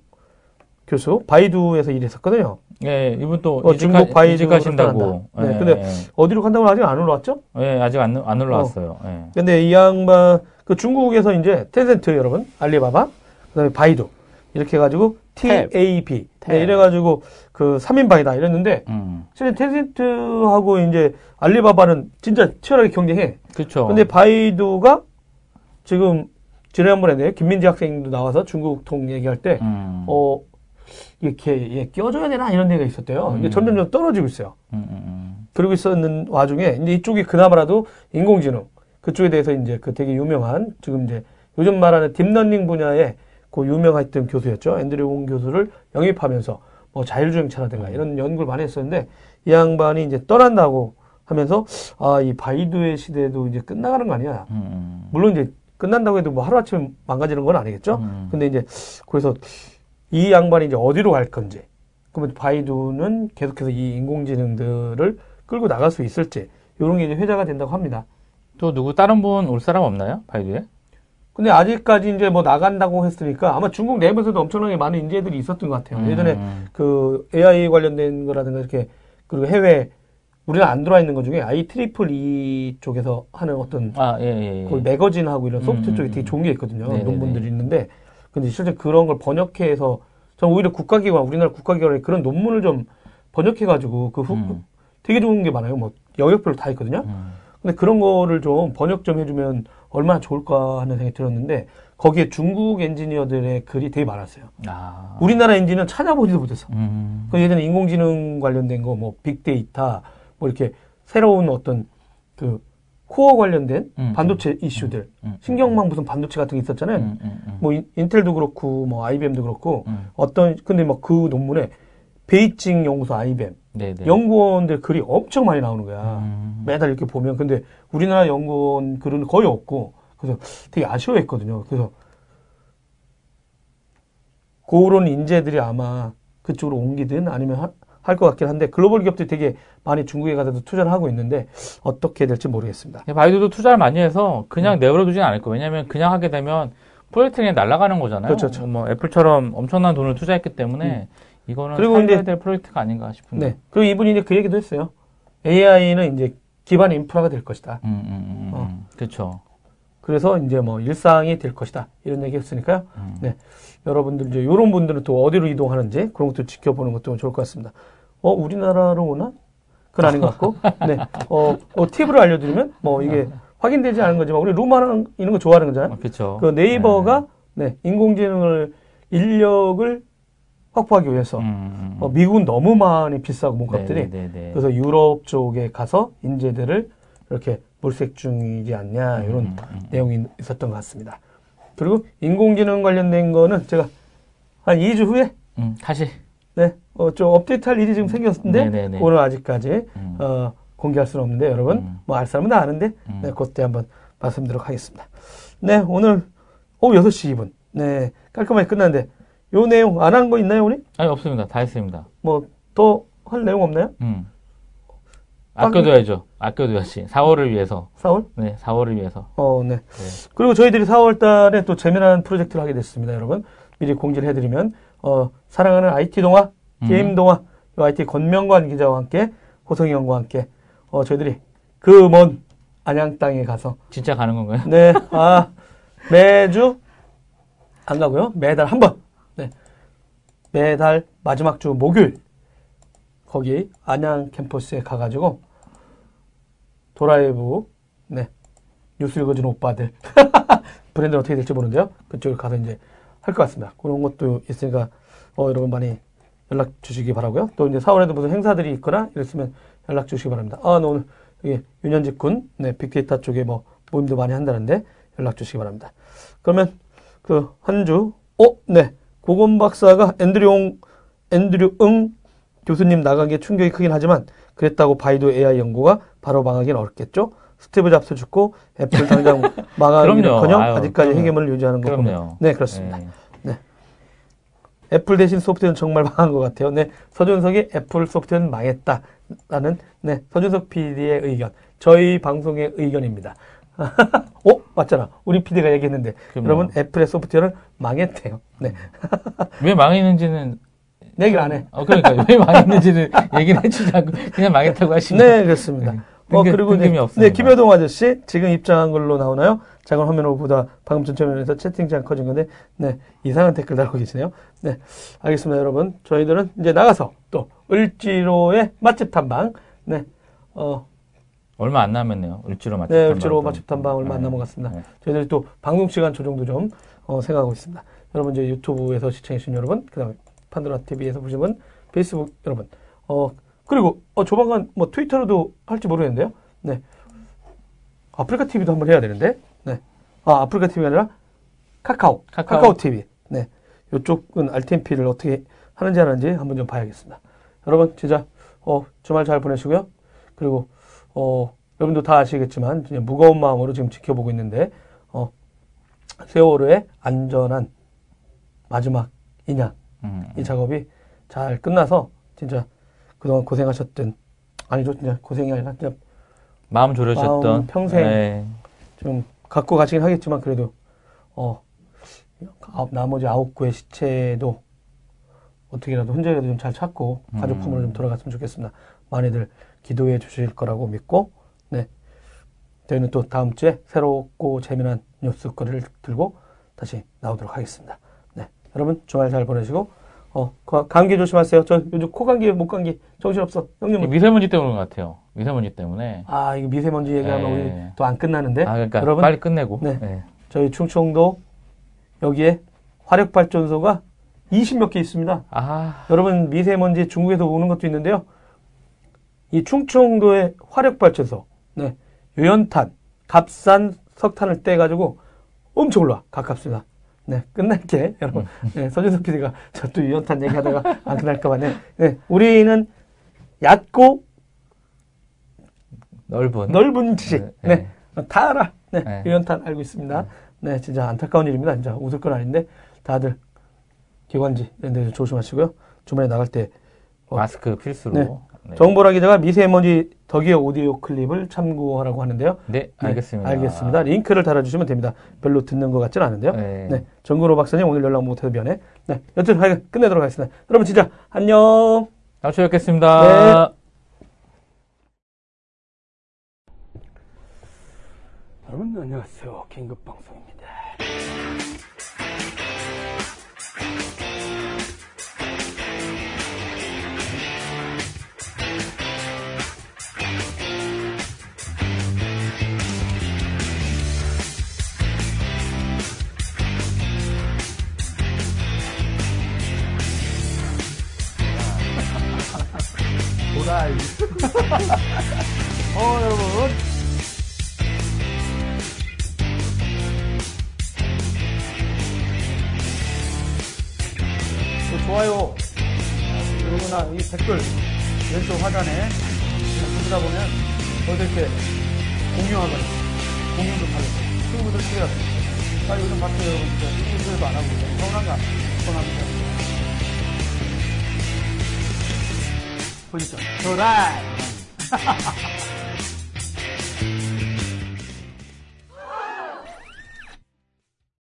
교수, 바이두에서 일했었거든요. 예, 이분 또 어, 이직하, 중국 이직하신다고. 떠난다. 네, 예, 근데 예. 어디로 간다고 아직 안 올라왔죠? 예, 아직 안, 안 올라왔어요. 예. 근데 이 양반, 그 중국에서 이제 텐센트 여러분, 알리바바, 그 다음에 바이두, 이렇게 해가지고 탭. TAP. 탭. 네, 이래가지고 그 3인방이다 이랬는데, 음. 실제 텐센트하고 이제 알리바바는 진짜 치열하게 경쟁해. 그렇죠. 근데 바이두가 지금 지난번에 네, 김민지 학생도 나와서 중국 통 얘기할 때, 음. 어, 이렇게 얘 껴줘야 되나 이런 데가 있었대요. 이게 음. 점점 점 떨어지고 있어요. 음, 음, 음. 그러고 있었는 와중에 이제 이쪽이 그나마라도 인공지능 그쪽에 대해서 이제 그 되게 유명한 지금 이제 요즘 말하는 딥러닝 분야에 그 유명했던 교수였죠. 앤드류 옹 교수를 영입하면서 뭐 자율주행차라든가 이런 연구를 많이 했었는데 이 양반이 이제 떠난다고 하면서 아, 이 바이두의 시대도 이제 끝나가는 거 아니야. 음, 음. 물론 이제 끝난다고 해도 뭐 하루아침에 망가지는 건 아니겠죠. 음. 근데 이제 그래서 이 양반이 이제 어디로 갈 건지 그러면 바이두는 계속해서 이 인공지능들을 끌고 나갈 수 있을지 이런 게 이제 회자가 된다고 합니다. 또 누구 다른 분 올 사람 없나요? 바이두에? 근데 아직까지 이제 뭐 나간다고 했으니까 아마 중국 내부에서도 엄청나게 많은 인재들이 있었던 것 같아요. 예전에 음. 그 AI 관련된 거라든가 이렇게 그리고 해외 우리가 안 들어와 있는 것 중에 I triple E 쪽에서 하는 어떤 아, 예, 예. 예. 그 매거진하고 이런 소프트 음, 음, 되게 음. 좋은 게 있거든요. 네네네. 논문들이 있는데 근데 실제 그런 걸 번역해서 저는 오히려 국가기관 우리나라 국가기관에 그런 논문을 좀 번역해가지고 그 후, 음. 되게 좋은 게 많아요. 뭐 영역별로 다 있거든요. 음. 근데 그런 거를 좀 번역 좀 해주면 얼마나 좋을까 하는 생각이 들었는데 거기에 중국 엔지니어들의 글이 되게 많았어요. 아. 우리나라 엔진은 찾아보지도 못했어. 음. 그 예전에 인공지능 관련된 거, 뭐 빅데이터, 뭐 이렇게 새로운 어떤 그 코어 관련된 음, 반도체 이슈들, 음. 신경망 무슨 반도체 같은 게 있었잖아요. 음, 음, 음. 뭐 인- 인텔도 그렇고, 뭐 IBM도 그렇고, 음. 어떤 근데 막 그 논문에 베이징 연구소 IBM 네, 네. 연구원들 글이 엄청 많이 나오는 거야. 음. 매달 이렇게 보면 근데 우리나라 연구원 글은 거의 없고 그래서 되게 아쉬워했거든요. 그래서 그런 인재들이 아마 그쪽으로 옮기든 아니면 할 것 같긴 한데 글로벌 기업들이 되게 많이 중국에 가서도 투자를 하고 있는데 어떻게 될지 모르겠습니다. 네, 바이두도 투자를 많이 해서 그냥 내버려두진 않을 거예요. 왜냐하면 그냥 하게 되면 프로젝트가 날아가는 거잖아요. 그렇죠, 그렇죠. 뭐 애플처럼 엄청난 돈을 투자했기 때문에 이거는 그리고 이제- 될 프로젝트가 아닌가 싶은데. 네. 그리고 이분이 이제 그 얘기도 했어요. AI는 이제 기반 인프라가 될 것이다. 음, 음, 음, 어. 음. 그렇죠. 그래서 이제 뭐 일상이 될 것이다. 이런 얘기 했으니까요. 음. 네. 여러분들 이제 이런 분들은 또 어디로 이동하는지 그런 것도 지켜보는 것도 좋을 것 같습니다. 어, 우리나라로 오나? 그건 아닌 것 같고. 네. 어, 어, 팁을 알려드리면 뭐 이게 확인되지 않은 거지만 우리 룸하는 이런 거 좋아하는 거잖아요. 그렇죠. 그 네이버가 네, 인공지능을 인력을 확보하기 위해서 음, 음, 어, 미국은 너무 많이 비싸고 몸값들이 네, 네, 네. 그래서 유럽 쪽에 가서 인재들을 이렇게 몰색 중이지 않냐 이런 음, 음. 내용이 있었던 것 같습니다. 그리고 인공지능 관련된 거는 제가 한 2주 후에 음, 다시. 네, 어, 좀 업데이트할 일이 지금 생겼는데 네네네. 오늘 아직까지 음. 어, 공개할 수는 없는데 여러분 음. 뭐알 사람은 다 아는데 음. 네, 그때 한번 말씀드리도록 하겠습니다. 네, 오늘 오후 6시 2분 네 깔끔하게 끝났는데 요 내용 안 한 거 있나요 우리? 아니 없습니다. 다 했습니다. 뭐 더 할 내용 없나요? 음. 아, 아껴둬야죠. 아껴둬야지. 4월을 위해서. 4월? 네, 4월을 위해서. 어, 네. 네. 그리고 저희들이 4월 달에 또 재미난 프로젝트를 하게 됐습니다, 여러분. 미리 공지를 해드리면, 어, 사랑하는 IT 동화, 게임 음. 동화, 요 IT 권명관 기자와 함께, 호성이 형과 함께, 어, 저희들이 그 먼 안양 땅에 가서, 진짜 가는 건가요? 네, 아, 매주, 안 가고요. 매달 한 번. 네. 매달 마지막 주 목요일, 거기 안양 캠퍼스에 가가지고, 도라이브, 네, 뉴스 읽어주는 오빠들. 브랜드는 어떻게 될지 모르는데요. 그쪽을 가서 이제 할 것 같습니다. 그런 것도 있으니까, 어, 여러분 많이 연락 주시기 바라고요. 또 이제 4월에도 무슨 행사들이 있거나 이랬으면 연락 주시기 바랍니다. 아, 나 오늘 여기 윤현직 군, 네, 빅데이터 쪽에 뭐 모임도 많이 한다는데 연락 주시기 바랍니다. 그러면 그 한 주, 어, 네, 고건 박사가 앤드류용, 앤드류 응 교수님 나간 게 충격이 크긴 하지만 그랬다고 바이두 AI 연구가 바로 망하기는 어렵겠죠? 스티브 잡스 죽고 애플 당장 망하기는커녕 아직까지 그럼요. 헤게모니를 유지하는 거 보면. 네 그렇습니다. 네. 애플 대신 소프트웨어는 정말 망한 것 같아요. 네, 서준석이 애플 소프트웨어는 망했다라는 네 서준석 PD의 의견, 저희 방송의 의견입니다. 어 맞잖아. 우리 PD가 얘기했는데 그럼요. 여러분 애플의 소프트웨어는 망했대요. 네, 왜 망했는지는 얘기를 안 해. 어 그러니까 왜 망했는지는 얘기를 해주지 않고 그냥 망했다고 하시면 네, 그렇습니다. 네. 어, 그리고 네, 네. 김효동 아저씨 지금 입장한 걸로 나오나요? 작은 화면으로 보다 방금 전 화면에서 채팅창 커진 건데, 네, 이상한 댓글 달고 계시네요. 네, 알겠습니다, 여러분. 저희들은 이제 나가서 또 을지로의 맛집 탐방, 네, 어, 얼마 안 남았네요. 을지로 맛집 네. 을지로 맛집 탐방 얼마 안 네. 남아갔습니다. 네. 저희들이 또 방송 시간 조정도 좀 어, 생각하고 있습니다. 여러분 이제 유튜브에서 시청해주신 여러분, 그다음에 판도라 TV에서 보신 분, 페이스북 여러분, 어 그리고 어 조만간 뭐 트위터로도 할지 모르겠는데요. 네, 아프리카 TV도 한번 해야 되는데, 네, 아 아프리카 TV가 아니라 카카오, 카카오. 카카오, TV, 네, 이쪽은 RTMP를 어떻게 하는지 안 하는지 한번 좀 봐야겠습니다. 여러분 진짜 어 주말 잘 보내시고요. 그리고 어 여러분도 다 아시겠지만 무거운 마음으로 지금 지켜보고 있는데 어 세월호의 안전한 마지막 인양 음, 이 작업이 잘 끝나서 진짜 그동안 고생하셨던 아니죠 진짜 고생이 아니라 진짜 마음 졸여주셨던 마음 평생 네. 좀 갖고 가시긴 하겠지만 그래도 어 나머지 아홉 구의 시체도 어떻게라도 흔적이라도 좀 잘 찾고 가족 품으로 좀 돌아갔으면 좋겠습니다. 많이들 기도해 주실 거라고 믿고 네 저희는 또 다음 주에 새롭고 재미난 뉴스거리를 들고 다시 나오도록 하겠습니다. 네 여러분 주말 잘 보내시고 어 거- 감기 조심하세요. 저 요즘 코 감기 목 감기 정신 없어 형님은 미세먼지 때문인 것 같아요. 미세먼지 때문에. 아 이거 미세먼지 얘기하면 네. 우리 또 안 끝나는데 아, 그러니까 여러분 빨리 끝내고. 네. 네. 저희 충청도 여기에 화력발전소가 20몇 개 있습니다. 아, 여러분 미세먼지 중국에서 오는 것도 있는데요. 이 충청도의 화력발전소, 네, 유연탄, 값싼 석탄을 떼가지고 엄청 올라 가깝습니다. 네, 끝날게 여러분. 네, 서준석 PD가 저 또 유연탄 얘기하다가 안 끝날까봐 네, 네, 우리는 얕고 넓은. 넓은 지식, 네, 네, 다 알아. 네, 네. 유연탄 알고 있습니다. 네, 진짜 안타까운 일입니다. 진짜 웃을 건 아닌데 다들 기관지 이런 데 조심하시고요. 주말에 나갈 때 어, 마스크 필수로. 네. 네. 정보라 기자가 미세먼지 덕이어 오디오 클립을 참고하라고 하는데요. 네, 네, 알겠습니다. 알겠습니다. 링크를 달아주시면 됩니다. 별로 듣는 것 같지는 않은데요. 네. 네. 정구로 박사님 오늘 연락 못해서 미안해. 네. 여튼 하여간 끝내도록 하겠습니다. 여러분 진짜 안녕. 다음 주에 뵙겠습니다. 네. 여러분 안녕하세요. 긴급 방송입니다. 라이. 어 여러분. 또 좋아요. 그리고나 이 댓글 왼쪽 하단에 그냥 보다 보면 이렇게 공유하거나 공유도 하고 친구들 끼라 아 요즘 봤어요. 여러분 진짜 친구들도 안 하고 서운한가? 서운합니다 보시죠 도라이